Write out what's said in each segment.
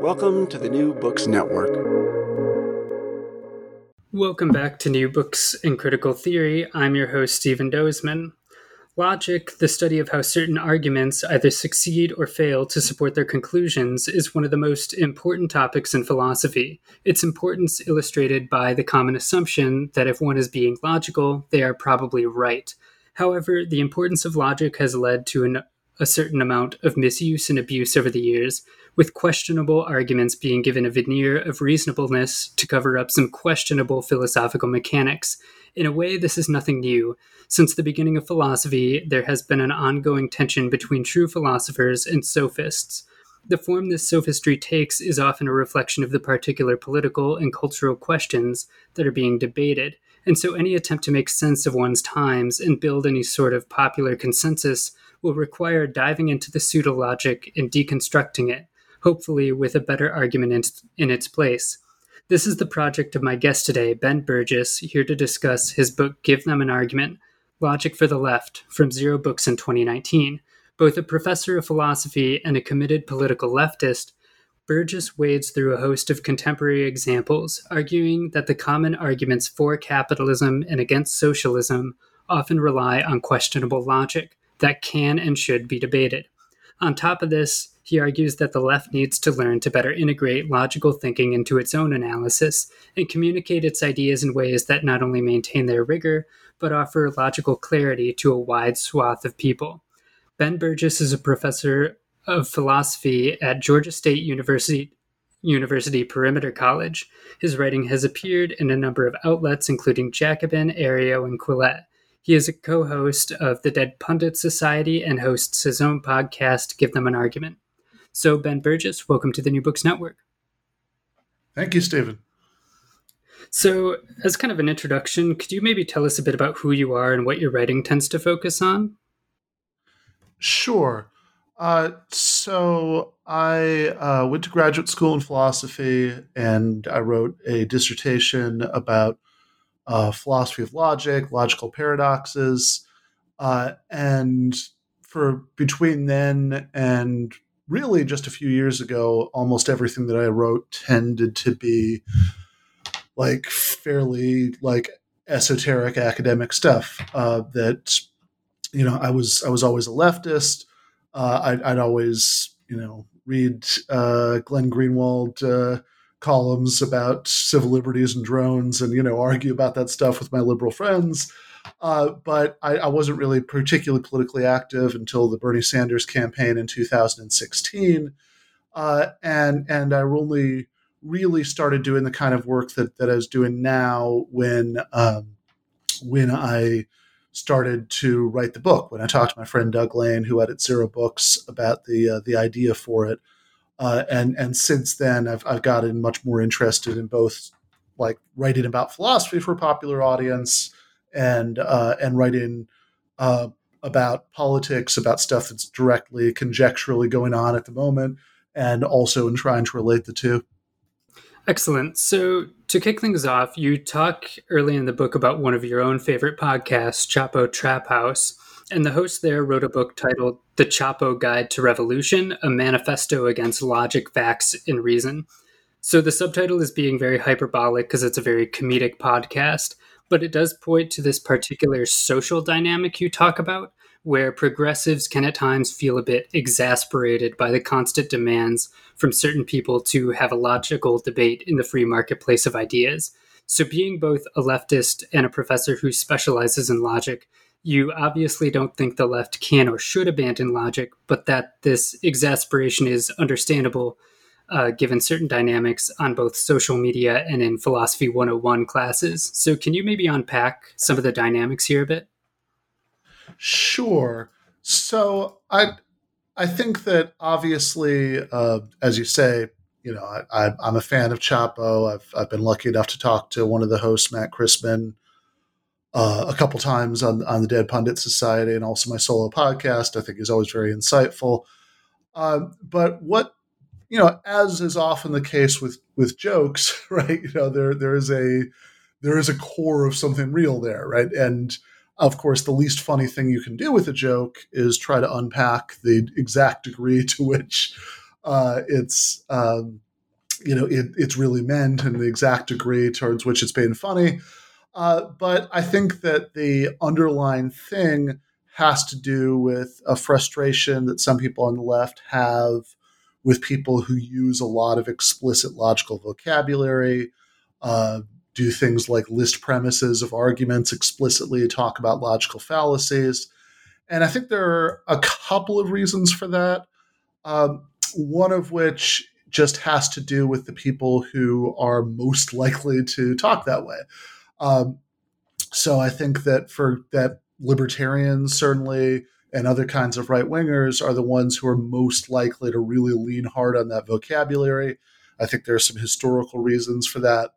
Welcome to the New Books Network. Welcome back to New Books in Critical Theory. I'm your host, Stephen Dozeman. Logic, the study of how certain arguments either succeed or fail to support their conclusions, is one of the most important topics in philosophy. Its importance illustrated by the common assumption that if one is being logical, they are probably right. However, the importance of logic has led to an, a certain amount of misuse and abuse over the years, with questionable arguments being given a veneer of reasonableness to cover up some questionable philosophical mechanics. In a way, this is nothing new. Since the beginning of philosophy, there has been an ongoing tension between true philosophers and sophists. The form this sophistry takes is often a reflection of the particular political and cultural questions that are being debated, and so any attempt to make sense of one's times and build any sort of popular consensus will require diving into the pseudologic and deconstructing it, hopefully with a better argument in, in its place. This is the project of my guest today, Ben Burgis, here to discuss his book Give Them an Argument Logic for the Left from Zero Books in 2019. Both a professor of philosophy and a committed political leftist, Burgis wades through a host of contemporary examples, arguing that the common arguments for capitalism and against socialism often rely on questionable logic that can and should be debated. On top of this, he argues that the left needs to learn to better integrate logical thinking into its own analysis and communicate its ideas in ways that not only maintain their rigor, but offer logical clarity to a wide swath of people. Ben Burgis is a professor of philosophy at Georgia State University, University Perimeter College. His writing has appeared in a number of outlets, including Jacobin, Areo, and Quillette. He is a co host of the Dead Pundit Society and hosts his own podcast, Give Them an Argument. So, Ben Burgis, welcome to the New Books Network. Thank you, Stephen. So, as kind of an introduction, could you maybe tell us a bit about who you are and what your writing tends to focus on? Sure. Uh, so, I uh, went to graduate school in philosophy and I wrote a dissertation about uh, philosophy of logic, logical paradoxes. Uh, and for between then and really just a few years ago, almost everything that I wrote tended to be like fairly like esoteric academic stuff uh, that you know I was I was always a leftist. Uh, I'd, I'd, always you know read uh, Glenn Greenwald uh, columns about civil liberties and drones, and you know argue about that stuff with my liberal friends. Uh, but I, I, wasn't really particularly politically active until the Bernie Sanders campaign in 2016, uh, and and I only really started doing the kind of work that that I was doing now when um, when I started to write the book. When I talked to my friend Doug Lain, who edits Zero Books, about the uh, the idea for it, uh, and and since then I've I've gotten much more interested in both like writing about philosophy for a popular audience and uh, and writing uh, about politics, about stuff that's directly conjecturally going on at the moment, and also in trying to relate the two. Excellent. So to kick things off, you talk early in the book about one of your own favorite podcasts, Chapo Trap House. And the host there wrote a book titled The Chapo Guide to Revolution, a manifesto against logic, facts, and reason. So the subtitle is being very hyperbolic because it's a very comedic podcast but it does point to this particular social dynamic you talk about where progressives can at times feel a bit exasperated by the constant demands from certain people to have a logical debate in the free marketplace of ideas. So, being both a leftist and a professor who specializes in logic, you obviously don't think the left can or should abandon logic, but that this exasperation is understandable uh, given certain dynamics on both social media and in Philosophy 101 classes. So, can you maybe unpack some of the dynamics here a bit? Sure. So, I I think that obviously, uh, as you say, you know, I, am a fan of Chapo. I've I've been lucky enough to talk to one of the hosts, Matt Christman, uh, a couple times on on the Dead Pundit Society and also my solo podcast. I think is always very insightful. Uh, but what you know, as is often the case with with jokes, right? You know, there there is a there is a core of something real there, right? And of course, the least funny thing you can do with a joke is try to unpack the exact degree to which uh, it's um, you know it, it's really meant and the exact degree towards which it's being funny. Uh, but I think that the underlying thing has to do with a frustration that some people on the left have with people who use a lot of explicit logical vocabulary, uh, do things like list premises of arguments explicitly, talk about logical fallacies. And I think there are a couple of reasons for that. Um, one of which just has to do with the people who are most likely to talk that way. Um, so I think that for that libertarians certainly and other kinds of right wingers are the ones who are most likely to really lean hard on that vocabulary. I think there are some historical reasons for that.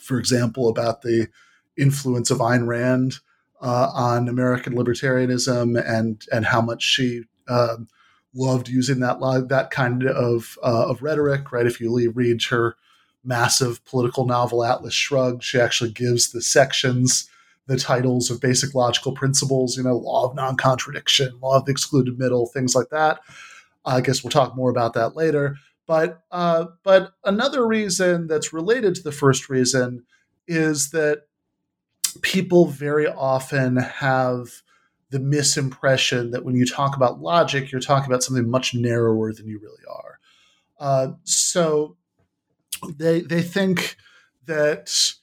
For example, about the influence of Ayn Rand uh, on American libertarianism and and how much she um, loved using that that kind of uh, of rhetoric. Right, if you read her massive political novel Atlas Shrugged, she actually gives the sections the titles of basic logical principles, you know, law of non contradiction, law of the excluded middle, things like that. I guess we'll talk more about that later. But uh, but another reason that's related to the first reason is that people very often have the misimpression that when you talk about logic, you're talking about something much narrower than you really are. Uh, so they they think that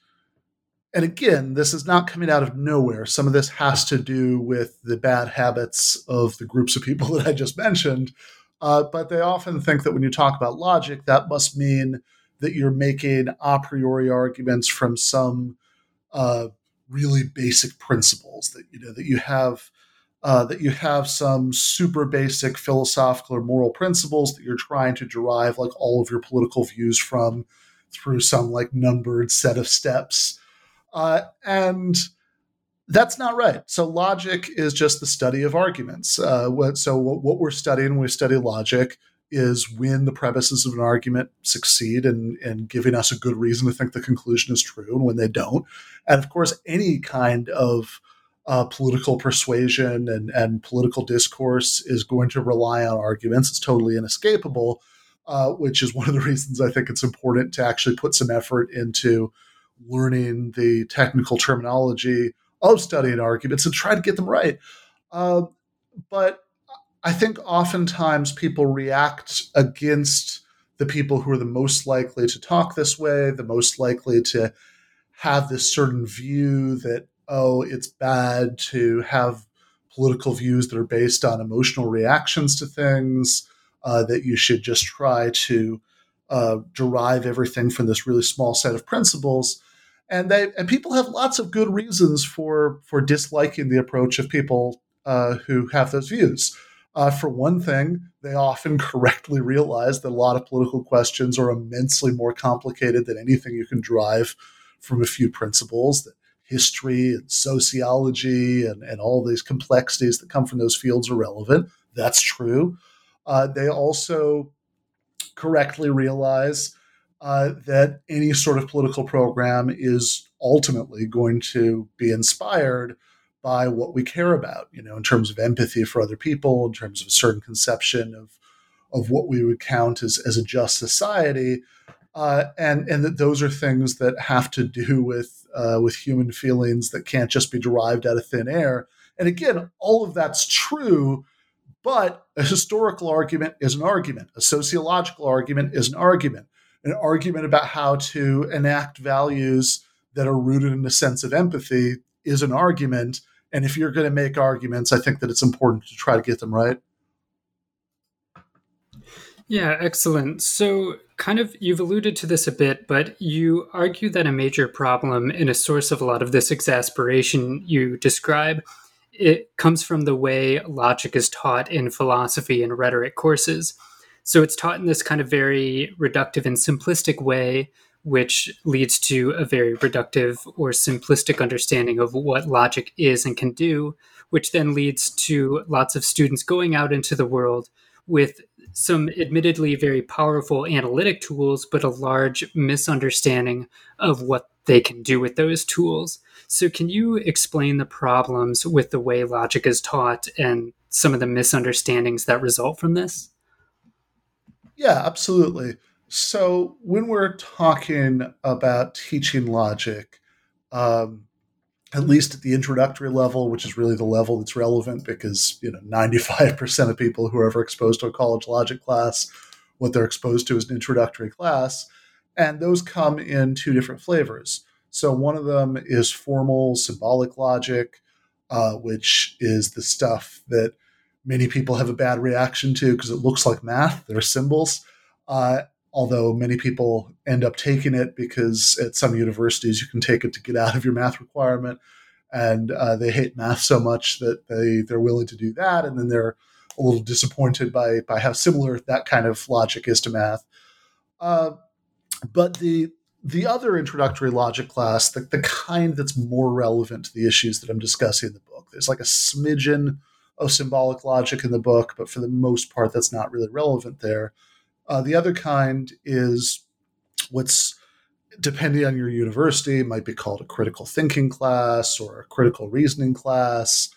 and again, this is not coming out of nowhere. Some of this has to do with the bad habits of the groups of people that I just mentioned. Uh, but they often think that when you talk about logic, that must mean that you're making a priori arguments from some uh, really basic principles that you know that you have uh, that you have some super basic philosophical or moral principles that you're trying to derive like all of your political views from through some like numbered set of steps uh, and that's not right. So logic is just the study of arguments. Uh, what, so what, what, we're studying when we study logic is when the premises of an argument succeed and and giving us a good reason to think the conclusion is true, and when they don't. And of course, any kind of uh, political persuasion and, and political discourse is going to rely on arguments. It's totally inescapable, uh, which is one of the reasons I think it's important to actually put some effort into learning the technical terminology of studying arguments and try to get them right. Uh, but I think oftentimes people react against the people who are the most likely to talk this way, the most likely to have this certain view that, oh, it's bad to have political views that are based on emotional reactions to things, uh, that you should just try to uh, derive everything from this really small set of principles and they and people have lots of good reasons for for disliking the approach of people uh, who have those views. Uh, for one thing, they often correctly realize that a lot of political questions are immensely more complicated than anything you can derive from a few principles. That history and sociology and, and all these complexities that come from those fields are relevant. That's true. Uh, they also correctly realize uh, that any sort of political program is ultimately going to be inspired by what we care about, you know, in terms of empathy for other people, in terms of a certain conception of of what we would count as, as a just society. Uh, and and that those are things that have to do with uh, with human feelings that can't just be derived out of thin air. And again, all of that's true, but a historical argument is an argument. A sociological argument is an argument. An argument about how to enact values that are rooted in a sense of empathy is an argument. And if you're going to make arguments, I think that it's important to try to get them right. Yeah, excellent. So, kind of, you've alluded to this a bit, but you argue that a major problem and a source of a lot of this exasperation you describe it comes from the way logic is taught in philosophy and rhetoric courses. So it's taught in this kind of very reductive and simplistic way, which leads to a very reductive or simplistic understanding of what logic is and can do, which then leads to lots of students going out into the world with some admittedly very powerful analytic tools, but a large misunderstanding of what they can do with those tools. So, can you explain the problems with the way logic is taught and some of the misunderstandings that result from this? Yeah, absolutely. So, when we're talking about teaching logic, um, at least at the introductory level, which is really the level that's relevant because, you know, 95% of people who are ever exposed to a college logic class, what they're exposed to is an introductory class. And those come in two different flavors. So one of them is formal symbolic logic, uh, which is the stuff that many people have a bad reaction to because it looks like math. They're symbols. Uh, although many people end up taking it because at some universities you can take it to get out of your math requirement and uh, they hate math so much that they they're willing to do that and then they're a little disappointed by by how similar that kind of logic is to math uh, but the the other introductory logic class the, the kind that's more relevant to the issues that i'm discussing in the book there's like a smidgen of symbolic logic in the book but for the most part that's not really relevant there uh, the other kind is what's depending on your university might be called a critical thinking class or a critical reasoning class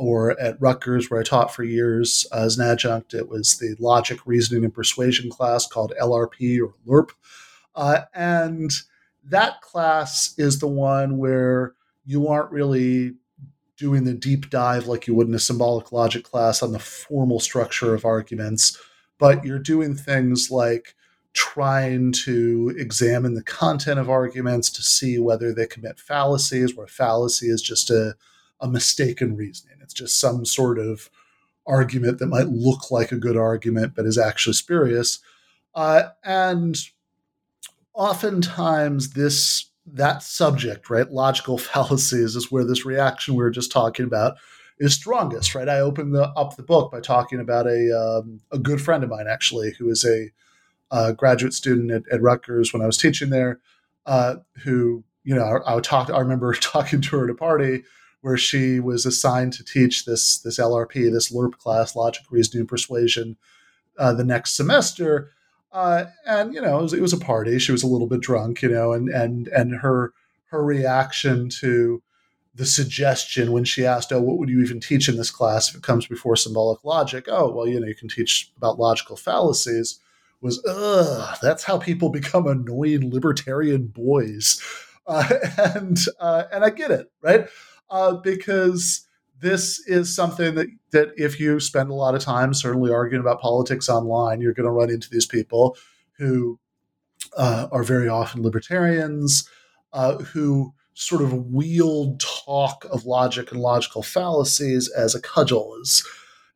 or at Rutgers, where I taught for years as an adjunct, it was the logic, reasoning, and persuasion class called LRP or LERP. Uh, and that class is the one where you aren't really doing the deep dive like you would in a symbolic logic class on the formal structure of arguments, but you're doing things like trying to examine the content of arguments to see whether they commit fallacies, where fallacy is just a, a mistaken reasoning. It's just some sort of argument that might look like a good argument, but is actually spurious. Uh, and oftentimes, this that subject, right, logical fallacies, is where this reaction we were just talking about is strongest, right? I opened the, up the book by talking about a um, a good friend of mine, actually, who is a, graduate student at, at, Rutgers when I was teaching there, uh, who you know I, I talked. I remember talking to her at a party where she was assigned to teach this this LRP, this LERP class, logic, reasoning, persuasion, uh, the next semester. Uh, and you know, it was, it was, a party. She was a little bit drunk, you know, and and and her her reaction to the suggestion when she asked, "Oh, what would you even teach in this class if it comes before symbolic logic?" Oh, well, you know, you can teach about logical fallacies. Was ugh, that's how people become annoying libertarian boys, uh, and uh, and I get it, right? Uh, because this is something that that if you spend a lot of time, certainly arguing about politics online, you're going to run into these people who uh, are very often libertarians uh, who sort of wield talk of logic and logical fallacies as a cudgel, as,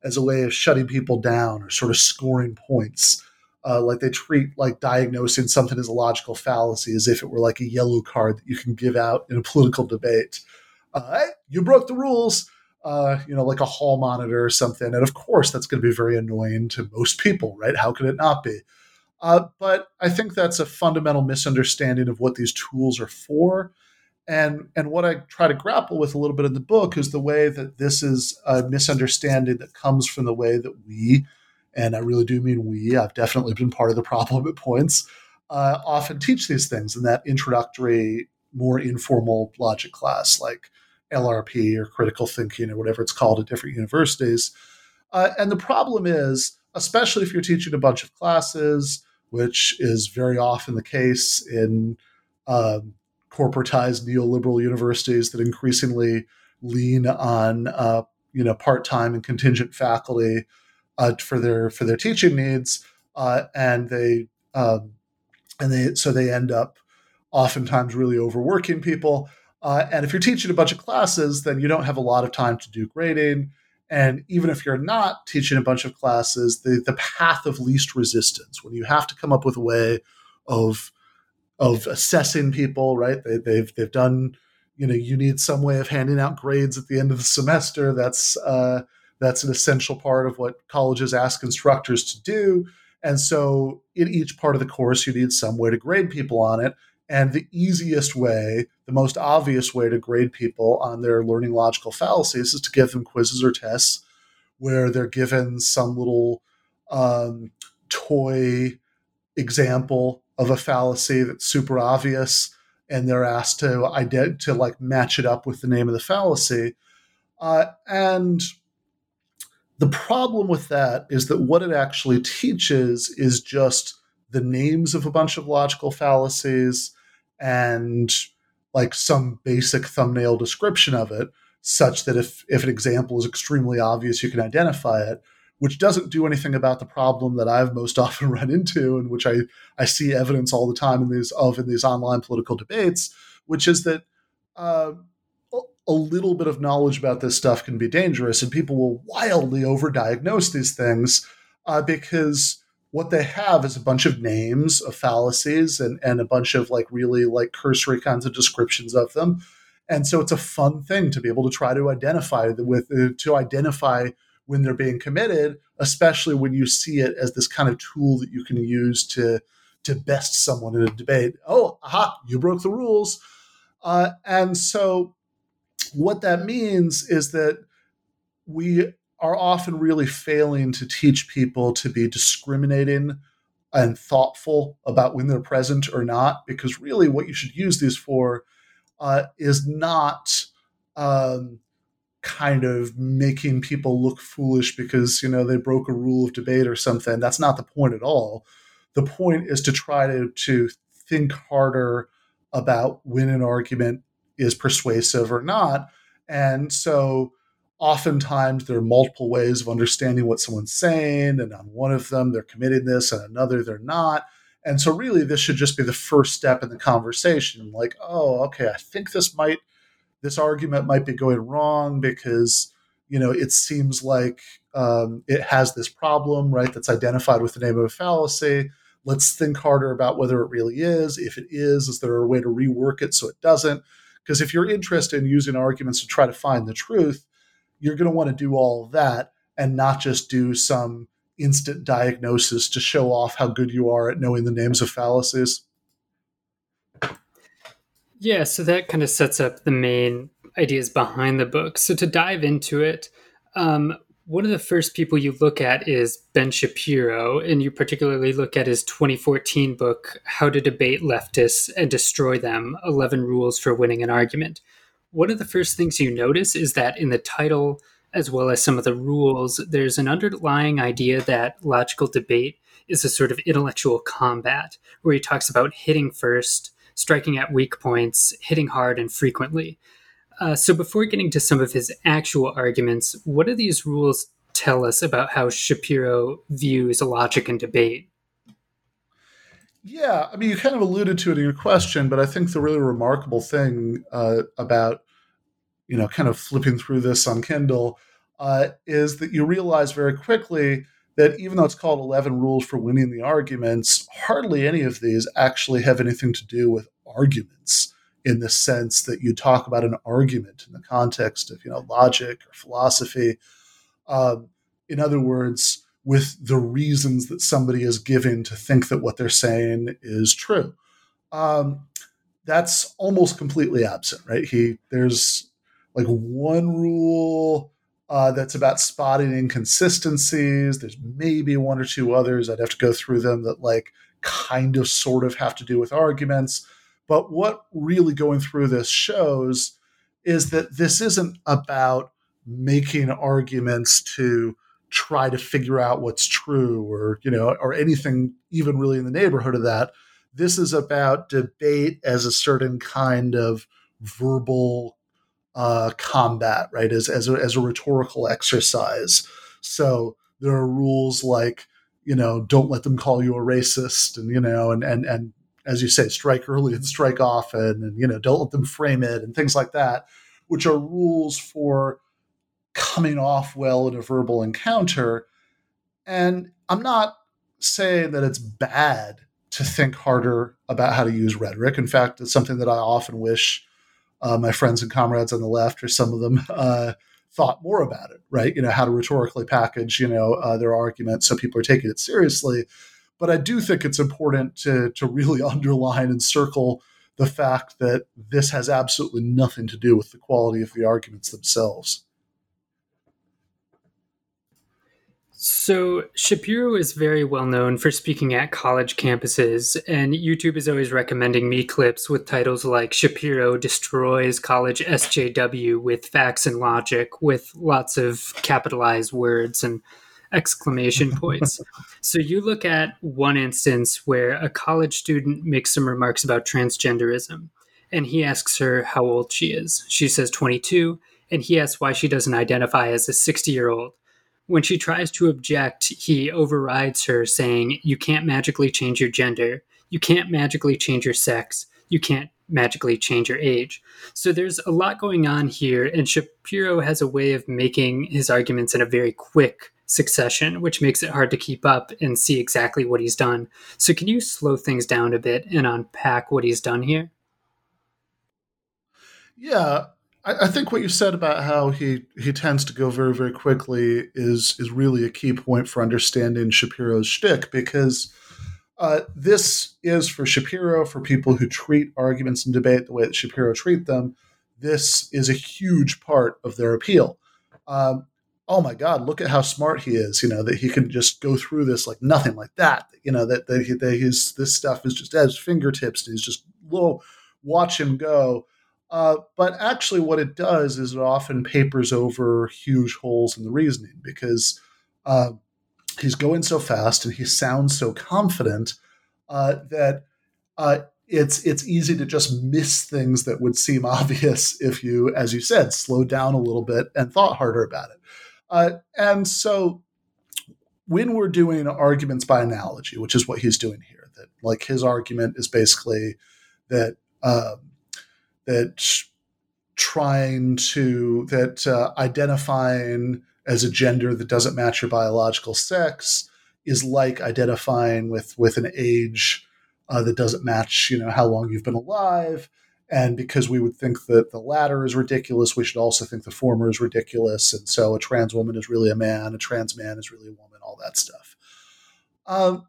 as a way of shutting people down or sort of scoring points. Uh, like they treat like diagnosing something as a logical fallacy as if it were like a yellow card that you can give out in a political debate. Uh, you broke the rules, uh, you know, like a hall monitor or something. And of course, that's going to be very annoying to most people, right? How could it not be? Uh, but I think that's a fundamental misunderstanding of what these tools are for and and what I try to grapple with a little bit in the book is the way that this is a misunderstanding that comes from the way that we, and I really do mean we, I've definitely been part of the problem at points, uh, often teach these things in that introductory, more informal logic class like LRP or critical thinking or whatever it's called at different universities. Uh, and the problem is, especially if you're teaching a bunch of classes, which is very often the case in um, corporatized neoliberal universities that increasingly lean on uh, you know part-time and contingent faculty uh, for their for their teaching needs, uh, and they um, and they so they end up oftentimes really overworking people. Uh, and if you're teaching a bunch of classes, then you don't have a lot of time to do grading. And even if you're not teaching a bunch of classes, the, the path of least resistance, when you have to come up with a way of of assessing people, right? They, they've they've done, you know, you need some way of handing out grades at the end of the semester. That's uh, that's an essential part of what colleges ask instructors to do. And so, in each part of the course, you need some way to grade people on it. And the easiest way, the most obvious way to grade people on their learning logical fallacies is to give them quizzes or tests where they're given some little um, toy example of a fallacy that's super obvious and they're asked to ident- to like match it up with the name of the fallacy. Uh, and the problem with that is that what it actually teaches is just the names of a bunch of logical fallacies and like some basic thumbnail description of it such that if if an example is extremely obvious you can identify it which doesn't do anything about the problem that I've most often run into and which I I see evidence all the time in these of in these online political debates which is that uh, a little bit of knowledge about this stuff can be dangerous and people will wildly overdiagnose these things uh, because what they have is a bunch of names of fallacies and, and a bunch of like really like cursory kinds of descriptions of them. And so it's a fun thing to be able to try to identify with uh, to identify when they're being committed especially when you see it as this kind of tool that you can use to to best someone in a debate. Oh aha you broke the rules. Uh, and so what that means is that we are often really failing to teach people to be discriminating and thoughtful about when they're present or not, because really what you should use these for uh, is not um, kind of making people look foolish because you know they broke a rule of debate or something. That's not the point at all. The point is to try to to think harder about when an argument is persuasive or not. And so oftentimes there are multiple ways of understanding what someone's saying and on one of them they're committing this and another they're not. And so really this should just be the first step in the conversation. Like oh okay i think this might this argument might be going wrong because you know it seems like um, it has this problem right that's identified with the name of a fallacy. Let's think harder about whether it really is. If it is is there a way to rework it so it doesn't? Because if you're interested in using arguments to try to find the truth you're going to want to do all that and not just do some instant diagnosis to show off how good you are at knowing the names of fallacies. Yeah, so that kind of sets up the main ideas behind the book. So to dive into it, um, one of the first people you look at is Ben Shapiro, and you particularly look at his 2014 book, How to Debate Leftists and Destroy Them 11 Rules for Winning an Argument one of the first things you notice is that in the title, as well as some of the rules, there's an underlying idea that logical debate is a sort of intellectual combat, where he talks about hitting first, striking at weak points, hitting hard and frequently. Uh, so, before getting to some of his actual arguments, what do these rules tell us about how Shapiro views logic and debate? Yeah, I mean, you kind of alluded to it in your question, but I think the really remarkable thing uh, about you know, kind of flipping through this on Kindle, uh, is that you realize very quickly that even though it's called 11 rules for winning the arguments, hardly any of these actually have anything to do with arguments in the sense that you talk about an argument in the context of, you know, logic or philosophy. Um, in other words, with the reasons that somebody is giving to think that what they're saying is true. Um, that's almost completely absent, right? He there's like one rule uh, that's about spotting inconsistencies. There's maybe one or two others. I'd have to go through them that like kind of sort of have to do with arguments. But what really going through this shows is that this isn't about making arguments to try to figure out what's true or you know or anything even really in the neighborhood of that this is about debate as a certain kind of verbal uh, combat, right? As as a, as a rhetorical exercise. So there are rules like you know don't let them call you a racist, and you know and and and as you say, strike early and strike often, and you know don't let them frame it and things like that, which are rules for coming off well in a verbal encounter. And I'm not saying that it's bad to think harder about how to use rhetoric. In fact, it's something that I often wish uh, my friends and comrades on the left, or some of them, uh, thought more about it. Right? You know, how to rhetorically package, you know, uh, their arguments so people are taking it seriously. But I do think it's important to to really underline and circle the fact that this has absolutely nothing to do with the quality of the arguments themselves. So, Shapiro is very well known for speaking at college campuses, and YouTube is always recommending me clips with titles like Shapiro Destroys College SJW with Facts and Logic, with lots of capitalized words and exclamation points. so, you look at one instance where a college student makes some remarks about transgenderism, and he asks her how old she is. She says 22, and he asks why she doesn't identify as a 60 year old when she tries to object, he overrides her, saying, You can't magically change your gender. You can't magically change your sex. You can't magically change your age. So there's a lot going on here, and Shapiro has a way of making his arguments in a very quick succession, which makes it hard to keep up and see exactly what he's done. So, can you slow things down a bit and unpack what he's done here? Yeah, I, I, think what you said about how he he tends to go very very quickly is is really a key point for understanding Shapiro's shtick because uh, this is for Shapiro for people who treat arguments and debate the way that Shapiro treat them. This is a huge part of their appeal. Um, oh my God, look at how smart he is. You know that he can just go through this like nothing like that. You know that that, he, that his this stuff is just at his fingertips. And he's just little watch him go uh, but actually, what it does is it often papers over huge holes in the reasoning because uh, he's going so fast and he sounds so confident uh, that uh, it's it's easy to just miss things that would seem obvious if you, as you said, slowed down a little bit and thought harder about it. Uh, and so, when we're doing arguments by analogy, which is what he's doing here, that like his argument is basically that. Um, that trying to that uh, identifying as a gender that doesn't match your biological sex is like identifying with with an age uh, that doesn't match you know how long you've been alive. And because we would think that the latter is ridiculous we should also think the former is ridiculous. And so a trans woman is really a man a trans man is really a woman all that stuff. Um,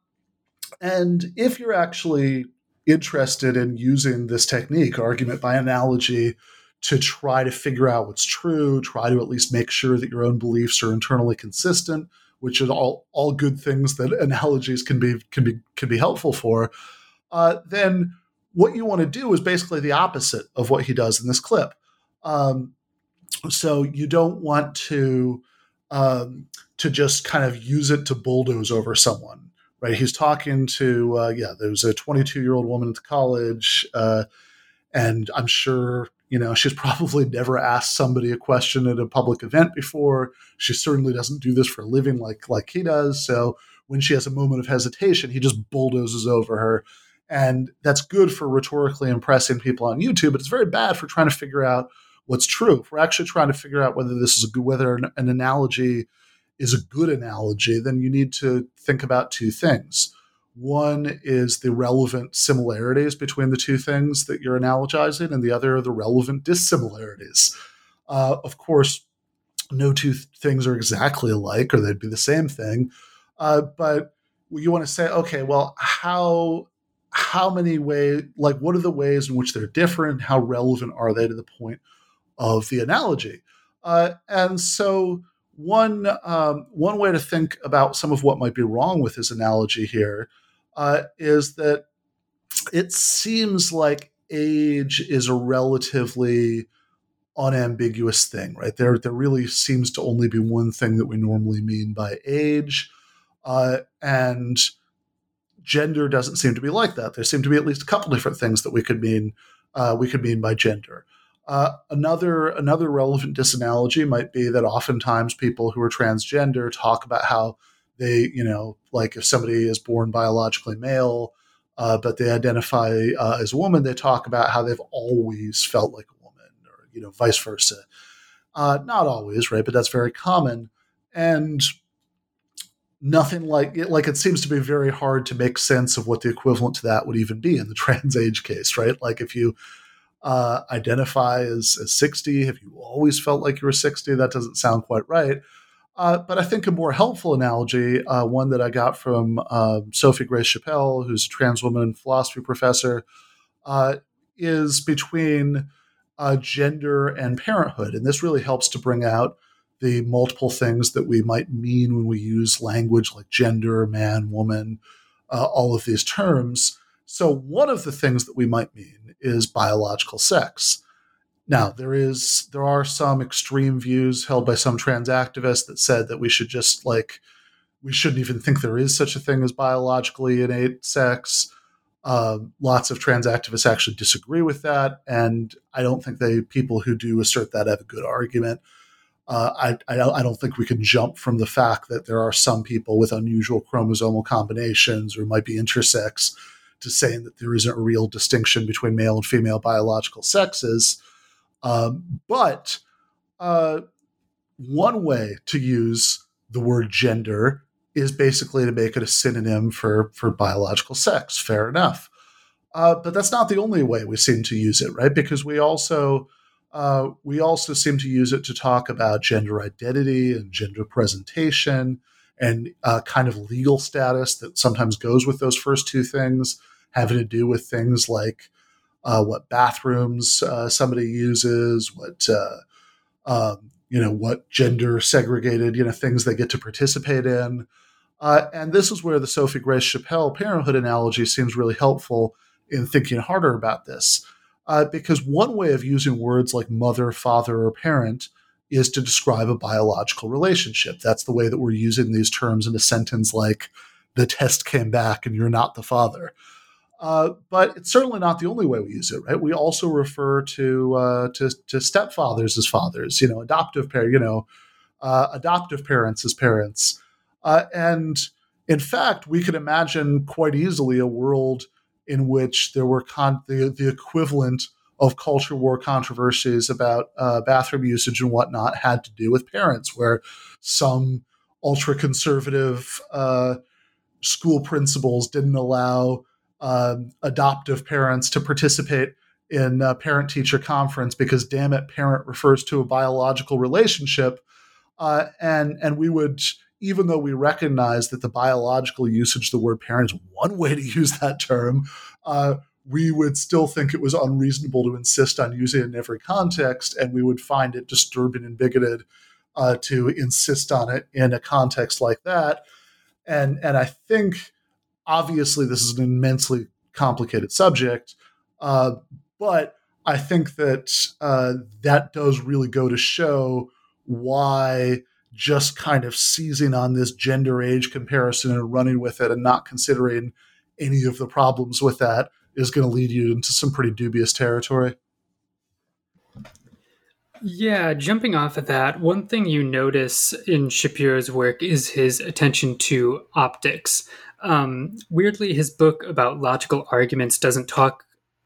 and if you're actually interested in using this technique, argument by analogy, to try to figure out what's true, try to at least make sure that your own beliefs are internally consistent, which is all all good things that analogies can be can be can be helpful for. Uh, then what you want to do is basically the opposite of what he does in this clip. Um, so you don't want to um, to just kind of use it to bulldoze over someone right? He's talking to, uh, yeah, there was a 22 year old woman at the college, uh, and I'm sure, you know, she's probably never asked somebody a question at a public event before. She certainly doesn't do this for a living like like he does. So when she has a moment of hesitation, he just bulldozes over her. And that's good for rhetorically impressing people on YouTube, but it's very bad for trying to figure out what's true. If we're actually trying to figure out whether this is a good, whether an, an analogy is a good analogy, then you need to think about two things. One is the relevant similarities between the two things that you're analogizing, and the other are the relevant dissimilarities. Uh, of course, no two th- things are exactly alike, or they'd be the same thing. Uh, but you want to say, okay, well, how how many ways, like, what are the ways in which they're different? How relevant are they to the point of the analogy? Uh, and so one um, one way to think about some of what might be wrong with his analogy here uh, is that it seems like age is a relatively unambiguous thing, right? There, there really seems to only be one thing that we normally mean by age, uh, and gender doesn't seem to be like that. There seem to be at least a couple different things that we could mean uh, we could mean by gender. Uh, another another relevant disanalogy might be that oftentimes people who are transgender talk about how they, you know, like if somebody is born biologically male, uh, but they identify uh, as a woman, they talk about how they've always felt like a woman, or you know, vice versa. Uh, not always, right? But that's very common, and nothing like it. Like it seems to be very hard to make sense of what the equivalent to that would even be in the trans age case, right? Like if you uh, identify as, as 60, have you always felt like you were 60? That doesn't sound quite right. Uh, but I think a more helpful analogy, uh, one that I got from uh, Sophie Grace Chappell, who's a trans woman philosophy professor, uh, is between uh, gender and parenthood. And this really helps to bring out the multiple things that we might mean when we use language like gender, man, woman, uh, all of these terms. So, one of the things that we might mean is biological sex. Now, there is there are some extreme views held by some trans activists that said that we should just like we shouldn't even think there is such a thing as biologically innate sex. Uh, lots of trans activists actually disagree with that, and I don't think they people who do assert that have a good argument. Uh, I, I, I don't think we can jump from the fact that there are some people with unusual chromosomal combinations or might be intersex to saying that there isn't a real distinction between male and female biological sexes. Um, but uh, one way to use the word gender is basically to make it a synonym for for biological sex. Fair enough. Uh, but that's not the only way we seem to use it, right? Because we also uh, we also seem to use it to talk about gender identity and gender presentation and uh, kind of legal status that sometimes goes with those first two things, having to do with things like uh, what bathrooms uh, somebody uses, what uh, um, you know, what gender segregated you know things they get to participate in. Uh, and this is where the Sophie Grace Chappell parenthood analogy seems really helpful in thinking harder about this. Uh, because one way of using words like mother, father, or parent is to describe a biological relationship. That's the way that we're using these terms in a sentence like, the test came back and you're not the father. Uh, but it's certainly not the only way we use it, right? We also refer to uh, to, to stepfathers as fathers, you know, adoptive parent, you know, uh, adoptive parents as parents, uh, and in fact, we could imagine quite easily a world in which there were con- the, the equivalent of culture war controversies about uh, bathroom usage and whatnot had to do with parents, where some ultra conservative uh, school principals didn't allow um, adoptive parents to participate in parent teacher conference because damn it parent refers to a biological relationship uh, and and we would even though we recognize that the biological usage of the word parent is one way to use that term, uh, we would still think it was unreasonable to insist on using it in every context, and we would find it disturbing and bigoted uh, to insist on it in a context like that. And and I think obviously this is an immensely complicated subject, uh, but I think that uh, that does really go to show why just kind of seizing on this gender age comparison and running with it and not considering any of the problems with that is going to lead you into some pretty dubious territory. Yeah, jumping off of that, one thing you notice in Shapiro's work is his attention to optics. Um, weirdly, his book about logical arguments doesn't talk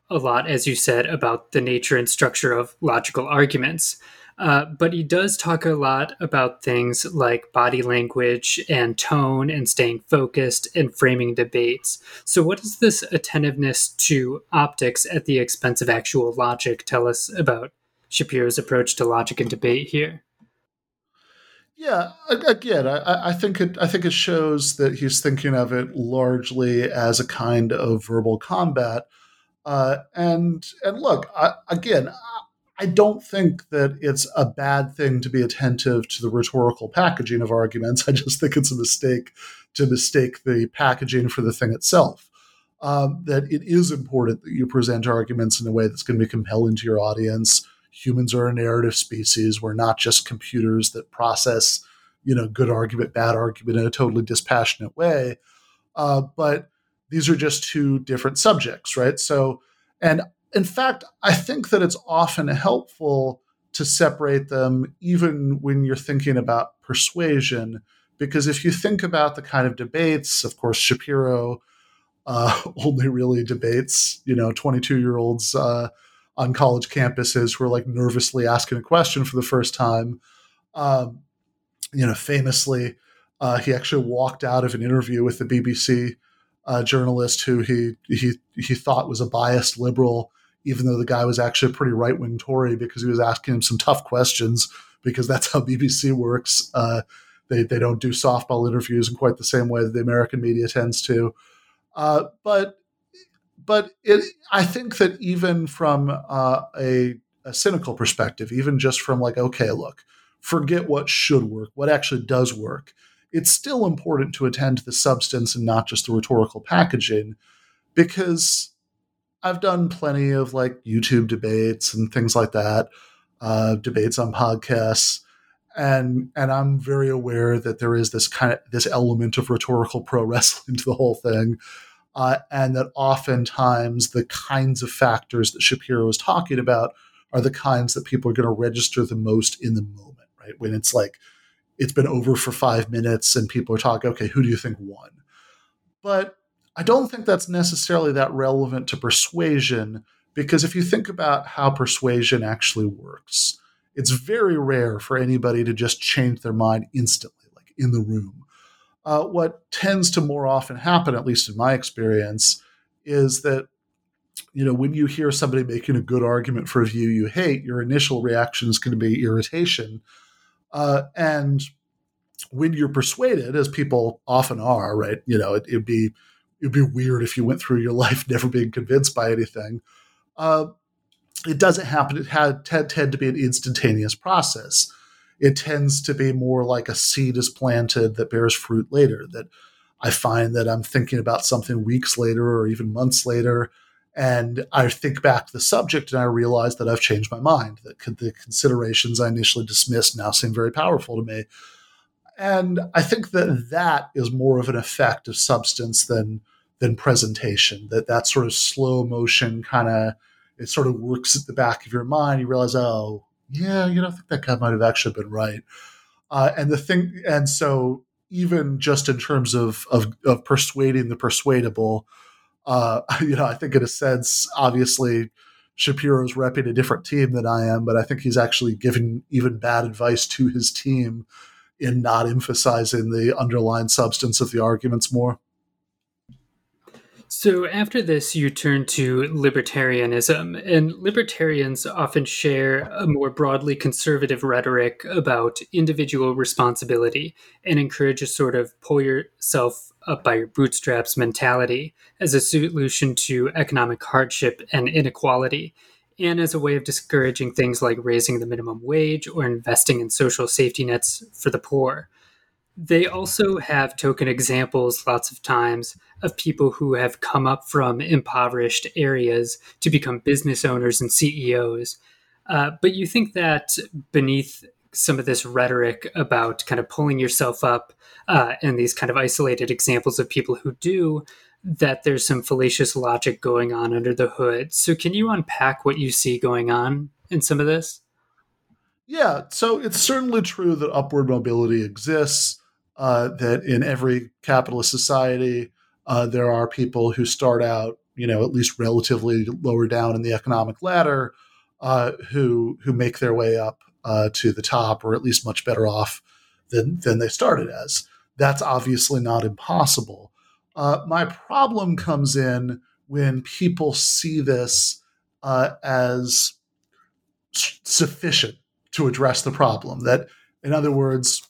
a lot, as you said, about the nature and structure of logical arguments. Uh, but he does talk a lot about things like body language and tone and staying focused and framing debates. So, what does this attentiveness to optics at the expense of actual logic tell us about Shapiro's approach to logic and debate here? Yeah, again, I, I, think it. I think it shows that he's thinking of it largely as a kind of verbal combat. Uh, and and look, I, again, I don't think that it's a bad thing to be attentive to the rhetorical packaging of arguments. I just think it's a mistake to mistake the packaging for the thing itself. Um, that it is important that you present arguments in a way that's going to be compelling to your audience. Humans are a narrative species. We're not just computers that process, you know, good argument, bad argument in a totally dispassionate way. Uh, but these are just two different subjects, right? So, and in fact, I think that it's often helpful to separate them, even when you're thinking about persuasion. Because if you think about the kind of debates, of course, Shapiro uh, only really debates, you know, 22 year olds uh, on college campuses who are like nervously asking a question for the first time. Um, you know, famously, uh, he actually walked out of an interview with the BBC uh, journalist who he he he thought was a biased liberal, even though the guy was actually a pretty right wing Tory because he was asking him some tough questions because that's how BBC works. Uh, they they don't do softball interviews in quite the same way that the American media tends to. Uh, but but it, I think that even from uh, a, a cynical perspective, even just from like, okay, look, forget what should work, what actually does work. It's still important to attend to the substance and not just the rhetorical packaging, because I've done plenty of like YouTube debates and things like that, uh, debates on podcasts, and and I'm very aware that there is this kind of this element of rhetorical pro wrestling to the whole thing, uh, and that oftentimes the kinds of factors that Shapiro is talking about are the kinds that people are going to register the most in the moment, right? When it's like it's been over for five minutes and people are talking, okay, who do you think won? But I don't think that's necessarily that relevant to persuasion because if you think about how persuasion actually works, it's very rare for anybody to just change their mind instantly, like in the room. Uh, what tends to more often happen, at least in my experience, is that you know when you hear somebody making a good argument for a view you hate, your initial reaction is going to be irritation, uh, and when you're persuaded, as people often are, right? You know, it, would be it'd be weird if you went through your life never being convinced by anything. Uh, it doesn't happen. It had tend, tend to be an instantaneous process. It tends to be more like a seed is planted that bears fruit later. That I find that I'm thinking about something weeks later or even months later, and I think back to the subject and I realize that I've changed my mind. That the considerations I initially dismissed now seem very powerful to me. And I think that that is more of an effect of substance than than presentation. That that sort of slow motion kind of it sort of works at the back of your mind. You realize, oh, yeah, you know, I think that guy might have actually been right. Uh, and the thing, and so even just in terms of of, of persuading the persuadable, uh, you know, I think in a sense, obviously, Shapiro's repping a different team than I am, but I think he's actually giving even bad advice to his team in not emphasizing the underlying substance of the arguments more. So, after this, you turn to libertarianism, and libertarians often share a more broadly conservative rhetoric about individual responsibility and encourage a sort of pull yourself up by your bootstraps mentality as a solution to economic hardship and inequality, and as a way of discouraging things like raising the minimum wage or investing in social safety nets for the poor. They also have token examples lots of times of people who have come up from impoverished areas to become business owners and CEOs. Uh, but you think that beneath some of this rhetoric about kind of pulling yourself up uh, and these kind of isolated examples of people who do, that there's some fallacious logic going on under the hood. So, can you unpack what you see going on in some of this? Yeah, so it's certainly true that upward mobility exists uh, that in every capitalist society, uh, there are people who start out, you know, at least relatively lower down in the economic ladder, uh, who who make their way up uh, to the top, or at least much better off than than they started as. That's obviously not impossible. Uh, my problem comes in when people see this uh, as sufficient to address the problem. That, in other words,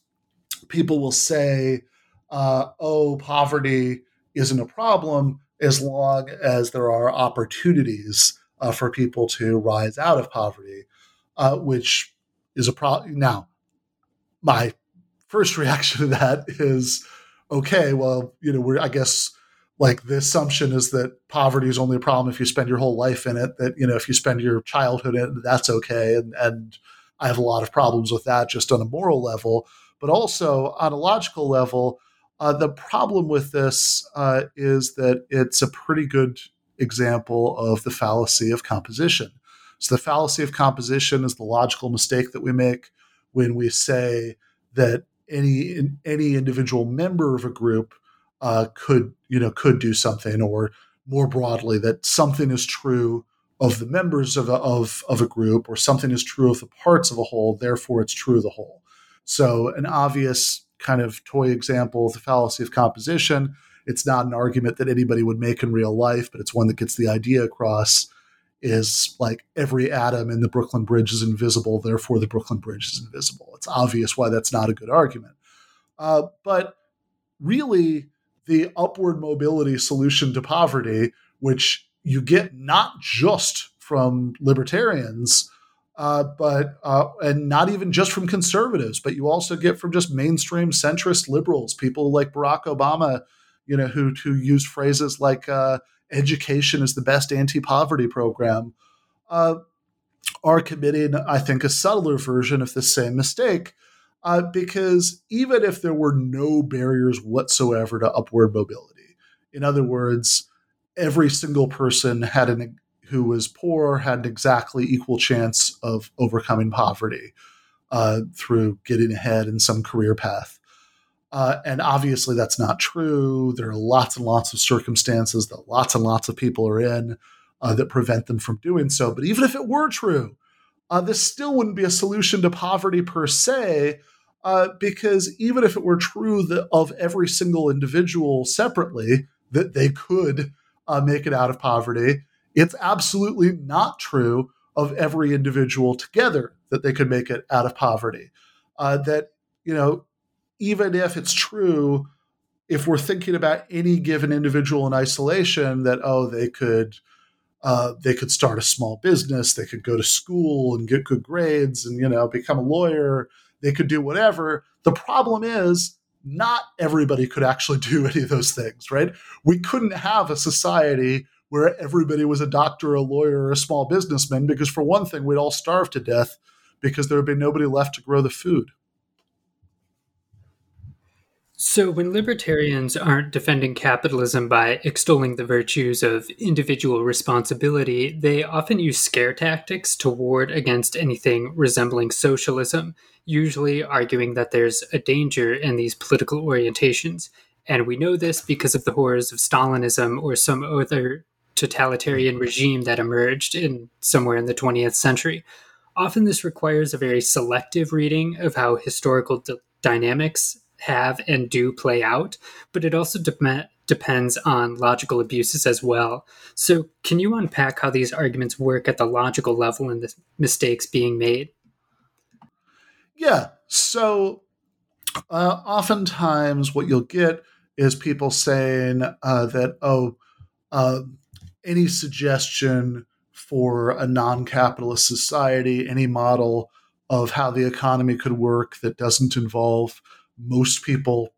people will say, uh, oh, poverty isn't a problem as long as there are opportunities uh, for people to rise out of poverty, uh, which is a problem. Now, my first reaction to that is, okay, well, you know, we're, I guess, like the assumption is that poverty is only a problem if you spend your whole life in it. That you know, if you spend your childhood in it, that's okay. And and I have a lot of problems with that just on a moral level but also on a logical level, uh, the problem with this uh, is that it's a pretty good example of the fallacy of composition. So, the fallacy of composition is the logical mistake that we make when we say that any any individual member of a group uh, could you know could do something, or more broadly, that something is true of the members of a, of of a group, or something is true of the parts of a whole. Therefore, it's true of the whole. So, an obvious kind of toy example of the fallacy of composition. It's not an argument that anybody would make in real life, but it's one that gets the idea across. Is like every atom in the Brooklyn Bridge is invisible, therefore the Brooklyn Bridge is invisible. It's obvious why that's not a good argument. Uh, but really, the upward mobility solution to poverty, which you get not just from libertarians, uh, but uh, and not even just from conservatives, but you also get from just mainstream centrist liberals, people like Barack Obama, you know, who who use phrases like uh, "education is the best anti-poverty program," uh, are committing, I think, a subtler version of the same mistake uh, because even if there were no barriers whatsoever to upward mobility, in other words, every single person had an who was poor had an exactly equal chance of overcoming poverty uh, through getting ahead in some career path. Uh, and obviously, that's not true. There are lots and lots of circumstances that lots and lots of people are in uh, that prevent them from doing so. But even if it were true, uh, this still wouldn't be a solution to poverty per se, uh, because even if it were true that of every single individual separately that they could uh, make it out of poverty, it's absolutely not true of every individual together that they could make it out of poverty. Uh, that you know, even if it's true, if we're thinking about any given individual in isolation, that oh, they could uh, they could start a small business, they could go to school and get good grades, and you know become a lawyer. They could do whatever. The problem is not everybody could actually do any of those things, right? We couldn't have a society where everybody was a doctor, a lawyer, or a small businessman, because for one thing, we'd all starve to death because there would be nobody left to grow the food. So, when libertarians aren't defending capitalism by extolling the virtues of individual responsibility, they often use scare tactics to ward against anything resembling socialism, usually arguing that there's a danger in these political orientations. And we know this because of the horrors of Stalinism or some other totalitarian regime that emerged in somewhere in the 20th century. Often this requires a very selective reading of how historical d- dynamics have and do play out, but it also de- depends on logical abuses as well. So, can you unpack how these arguments work at the logical level and the mistakes being made? Yeah. So, uh, oftentimes what you'll get is people saying uh, that, oh, uh, any suggestion for a non capitalist society, any model of how the economy could work that doesn't involve most people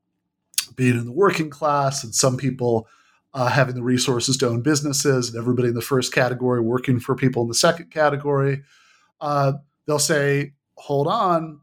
being in the working class and some people uh, having the resources to own businesses and everybody in the first category working for people in the second category. Uh, they'll say, hold on,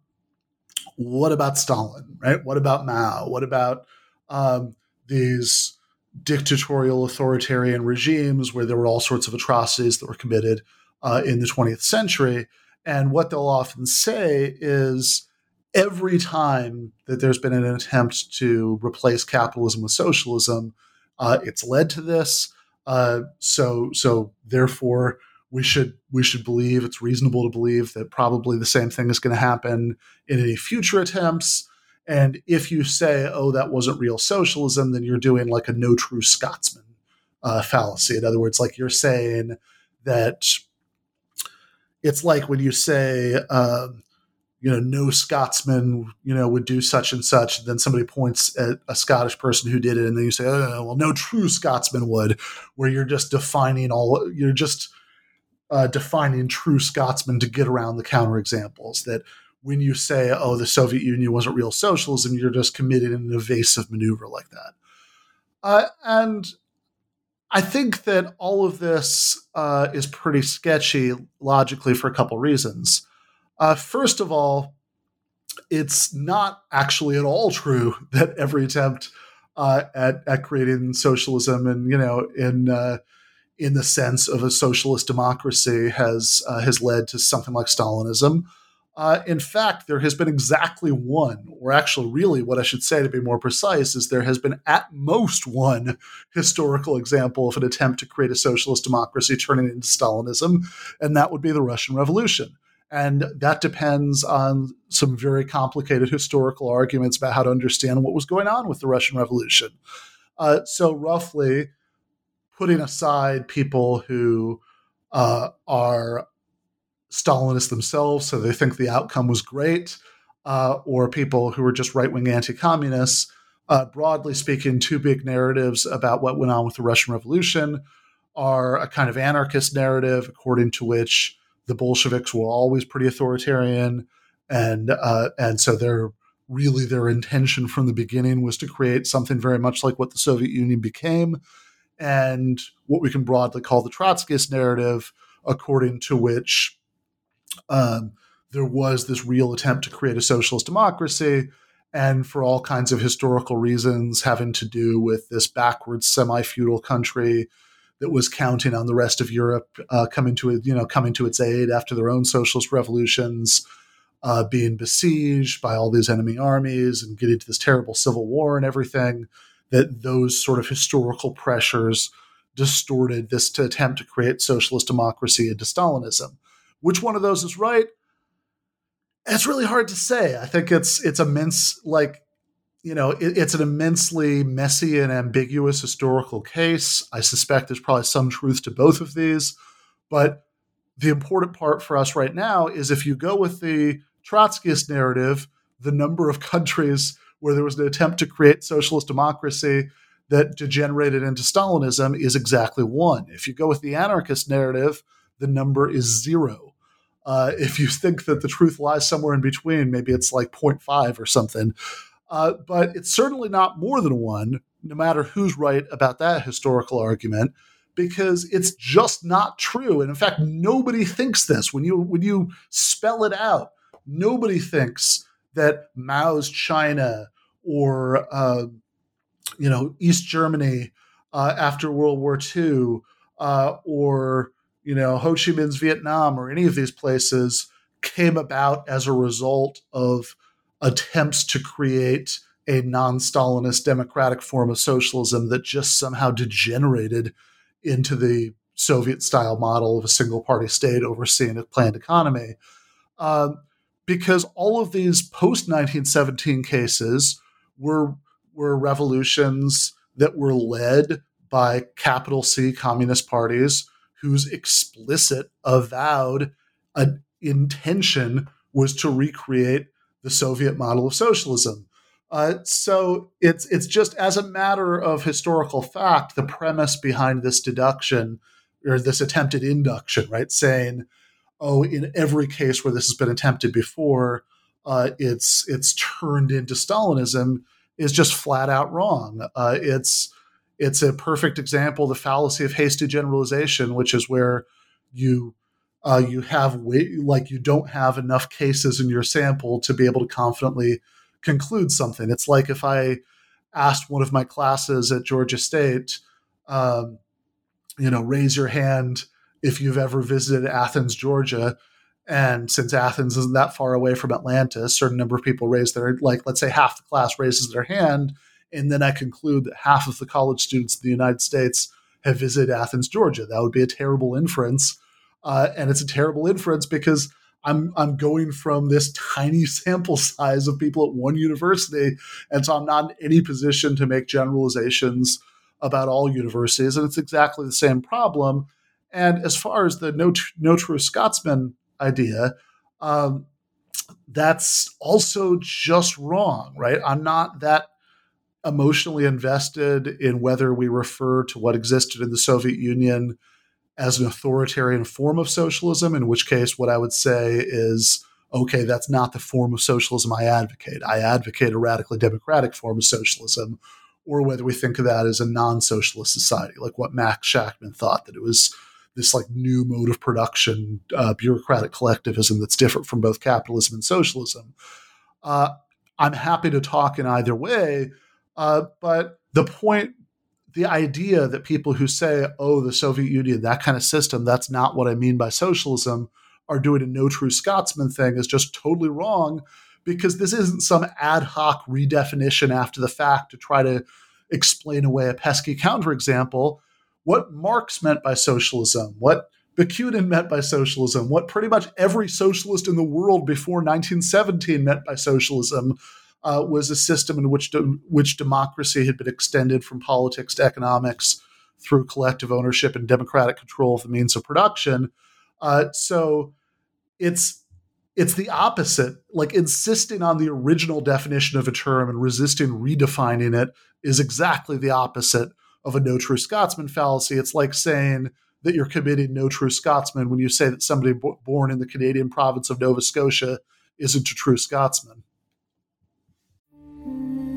what about Stalin, right? What about Mao? What about um, these dictatorial authoritarian regimes where there were all sorts of atrocities that were committed uh, in the 20th century. And what they'll often say is every time that there's been an attempt to replace capitalism with socialism, uh, it's led to this. Uh, so, so therefore, we should we should believe it's reasonable to believe that probably the same thing is going to happen in any future attempts. And if you say, oh, that wasn't real socialism, then you're doing like a no true Scotsman uh, fallacy. In other words, like you're saying that it's like when you say, uh, you know, no Scotsman, you know, would do such and such. And then somebody points at a Scottish person who did it, and then you say, oh, well, no true Scotsman would, where you're just defining all, you're just uh, defining true Scotsman to get around the counterexamples that when you say, oh, the Soviet Union wasn't real socialism, you're just committing an evasive maneuver like that. Uh, and I think that all of this uh, is pretty sketchy logically for a couple reasons. Uh, first of all, it's not actually at all true that every attempt uh, at, at creating socialism and you know in uh, in the sense of a socialist democracy has uh, has led to something like Stalinism. Uh, in fact, there has been exactly one, or actually, really, what I should say to be more precise is there has been at most one historical example of an attempt to create a socialist democracy turning into Stalinism, and that would be the Russian Revolution. And that depends on some very complicated historical arguments about how to understand what was going on with the Russian Revolution. Uh, so, roughly, putting aside people who uh, are Stalinists themselves, so they think the outcome was great, uh, or people who are just right wing anti communists. Uh, broadly speaking, two big narratives about what went on with the Russian Revolution are a kind of anarchist narrative, according to which the Bolsheviks were always pretty authoritarian, and uh, and so their really their intention from the beginning was to create something very much like what the Soviet Union became, and what we can broadly call the Trotskyist narrative, according to which um, there was this real attempt to create a socialist democracy. And for all kinds of historical reasons having to do with this backwards semi feudal country that was counting on the rest of Europe uh, coming to you know, coming to its aid after their own socialist revolutions, uh, being besieged by all these enemy armies and getting to this terrible civil war and everything. That those sort of historical pressures distorted this to attempt to create socialist democracy into Stalinism. Which one of those is right? It's really hard to say. I think it's it's immense like you know it, it's an immensely messy and ambiguous historical case. I suspect there's probably some truth to both of these, but the important part for us right now is if you go with the Trotskyist narrative, the number of countries where there was an attempt to create socialist democracy that degenerated into Stalinism is exactly one. If you go with the anarchist narrative, the number is zero. Uh, if you think that the truth lies somewhere in between, maybe it's like 0.5 or something. Uh, but it's certainly not more than one, no matter who's right about that historical argument, because it's just not true. And in fact, nobody thinks this. When you when you spell it out, nobody thinks that Mao's China or uh, you know East Germany uh, after World War II uh, or you know, Ho Chi Minh's Vietnam or any of these places came about as a result of attempts to create a non Stalinist democratic form of socialism that just somehow degenerated into the Soviet style model of a single party state overseeing a planned economy. Um, because all of these post 1917 cases were, were revolutions that were led by capital C communist parties whose explicit, avowed uh, intention was to recreate the Soviet model of socialism. Uh, so it's it's just as a matter of historical fact, the premise behind this deduction or this attempted induction, right, saying, "Oh, in every case where this has been attempted before, uh, it's it's turned into Stalinism," is just flat out wrong. Uh, it's it's a perfect example the fallacy of hasty generalization, which is where you uh, you have way, like you don't have enough cases in your sample to be able to confidently conclude something. It's like if I asked one of my classes at Georgia State, um, you know, raise your hand if you've ever visited Athens, Georgia. And since Athens isn't that far away from Atlanta, a certain number of people raise their, like, let's say half the class raises their hand and then I conclude that half of the college students in the United States have visited Athens, Georgia. That would be a terrible inference, uh, and it's a terrible inference because I'm I'm going from this tiny sample size of people at one university, and so I'm not in any position to make generalizations about all universities, and it's exactly the same problem. And as far as the no no true Scotsman idea, um, that's also just wrong, right? I'm not that emotionally invested in whether we refer to what existed in the Soviet Union as an authoritarian form of socialism, in which case, what I would say is okay, that's not the form of socialism I advocate. I advocate a radically democratic form of socialism, or whether we think of that as a non socialist society, like what Max Shachtman thought, that it was this like new mode of production, uh, bureaucratic collectivism that's different from both capitalism and socialism. Uh, I'm happy to talk in either way, uh, but the point the idea that people who say, oh, the Soviet Union, that kind of system, that's not what I mean by socialism, are doing a no true Scotsman thing is just totally wrong because this isn't some ad hoc redefinition after the fact to try to explain away a pesky counterexample. What Marx meant by socialism, what Bakunin meant by socialism, what pretty much every socialist in the world before 1917 meant by socialism, uh, was a system in which de- which democracy had been extended from politics to economics through collective ownership and democratic control of the means of production. Uh, so it's it's the opposite. Like insisting on the original definition of a term and resisting redefining it is exactly the opposite of a no true Scotsman fallacy. It's like saying that you're committing no true Scotsman when you say that somebody b- born in the Canadian province of Nova Scotia isn't a true Scotsman.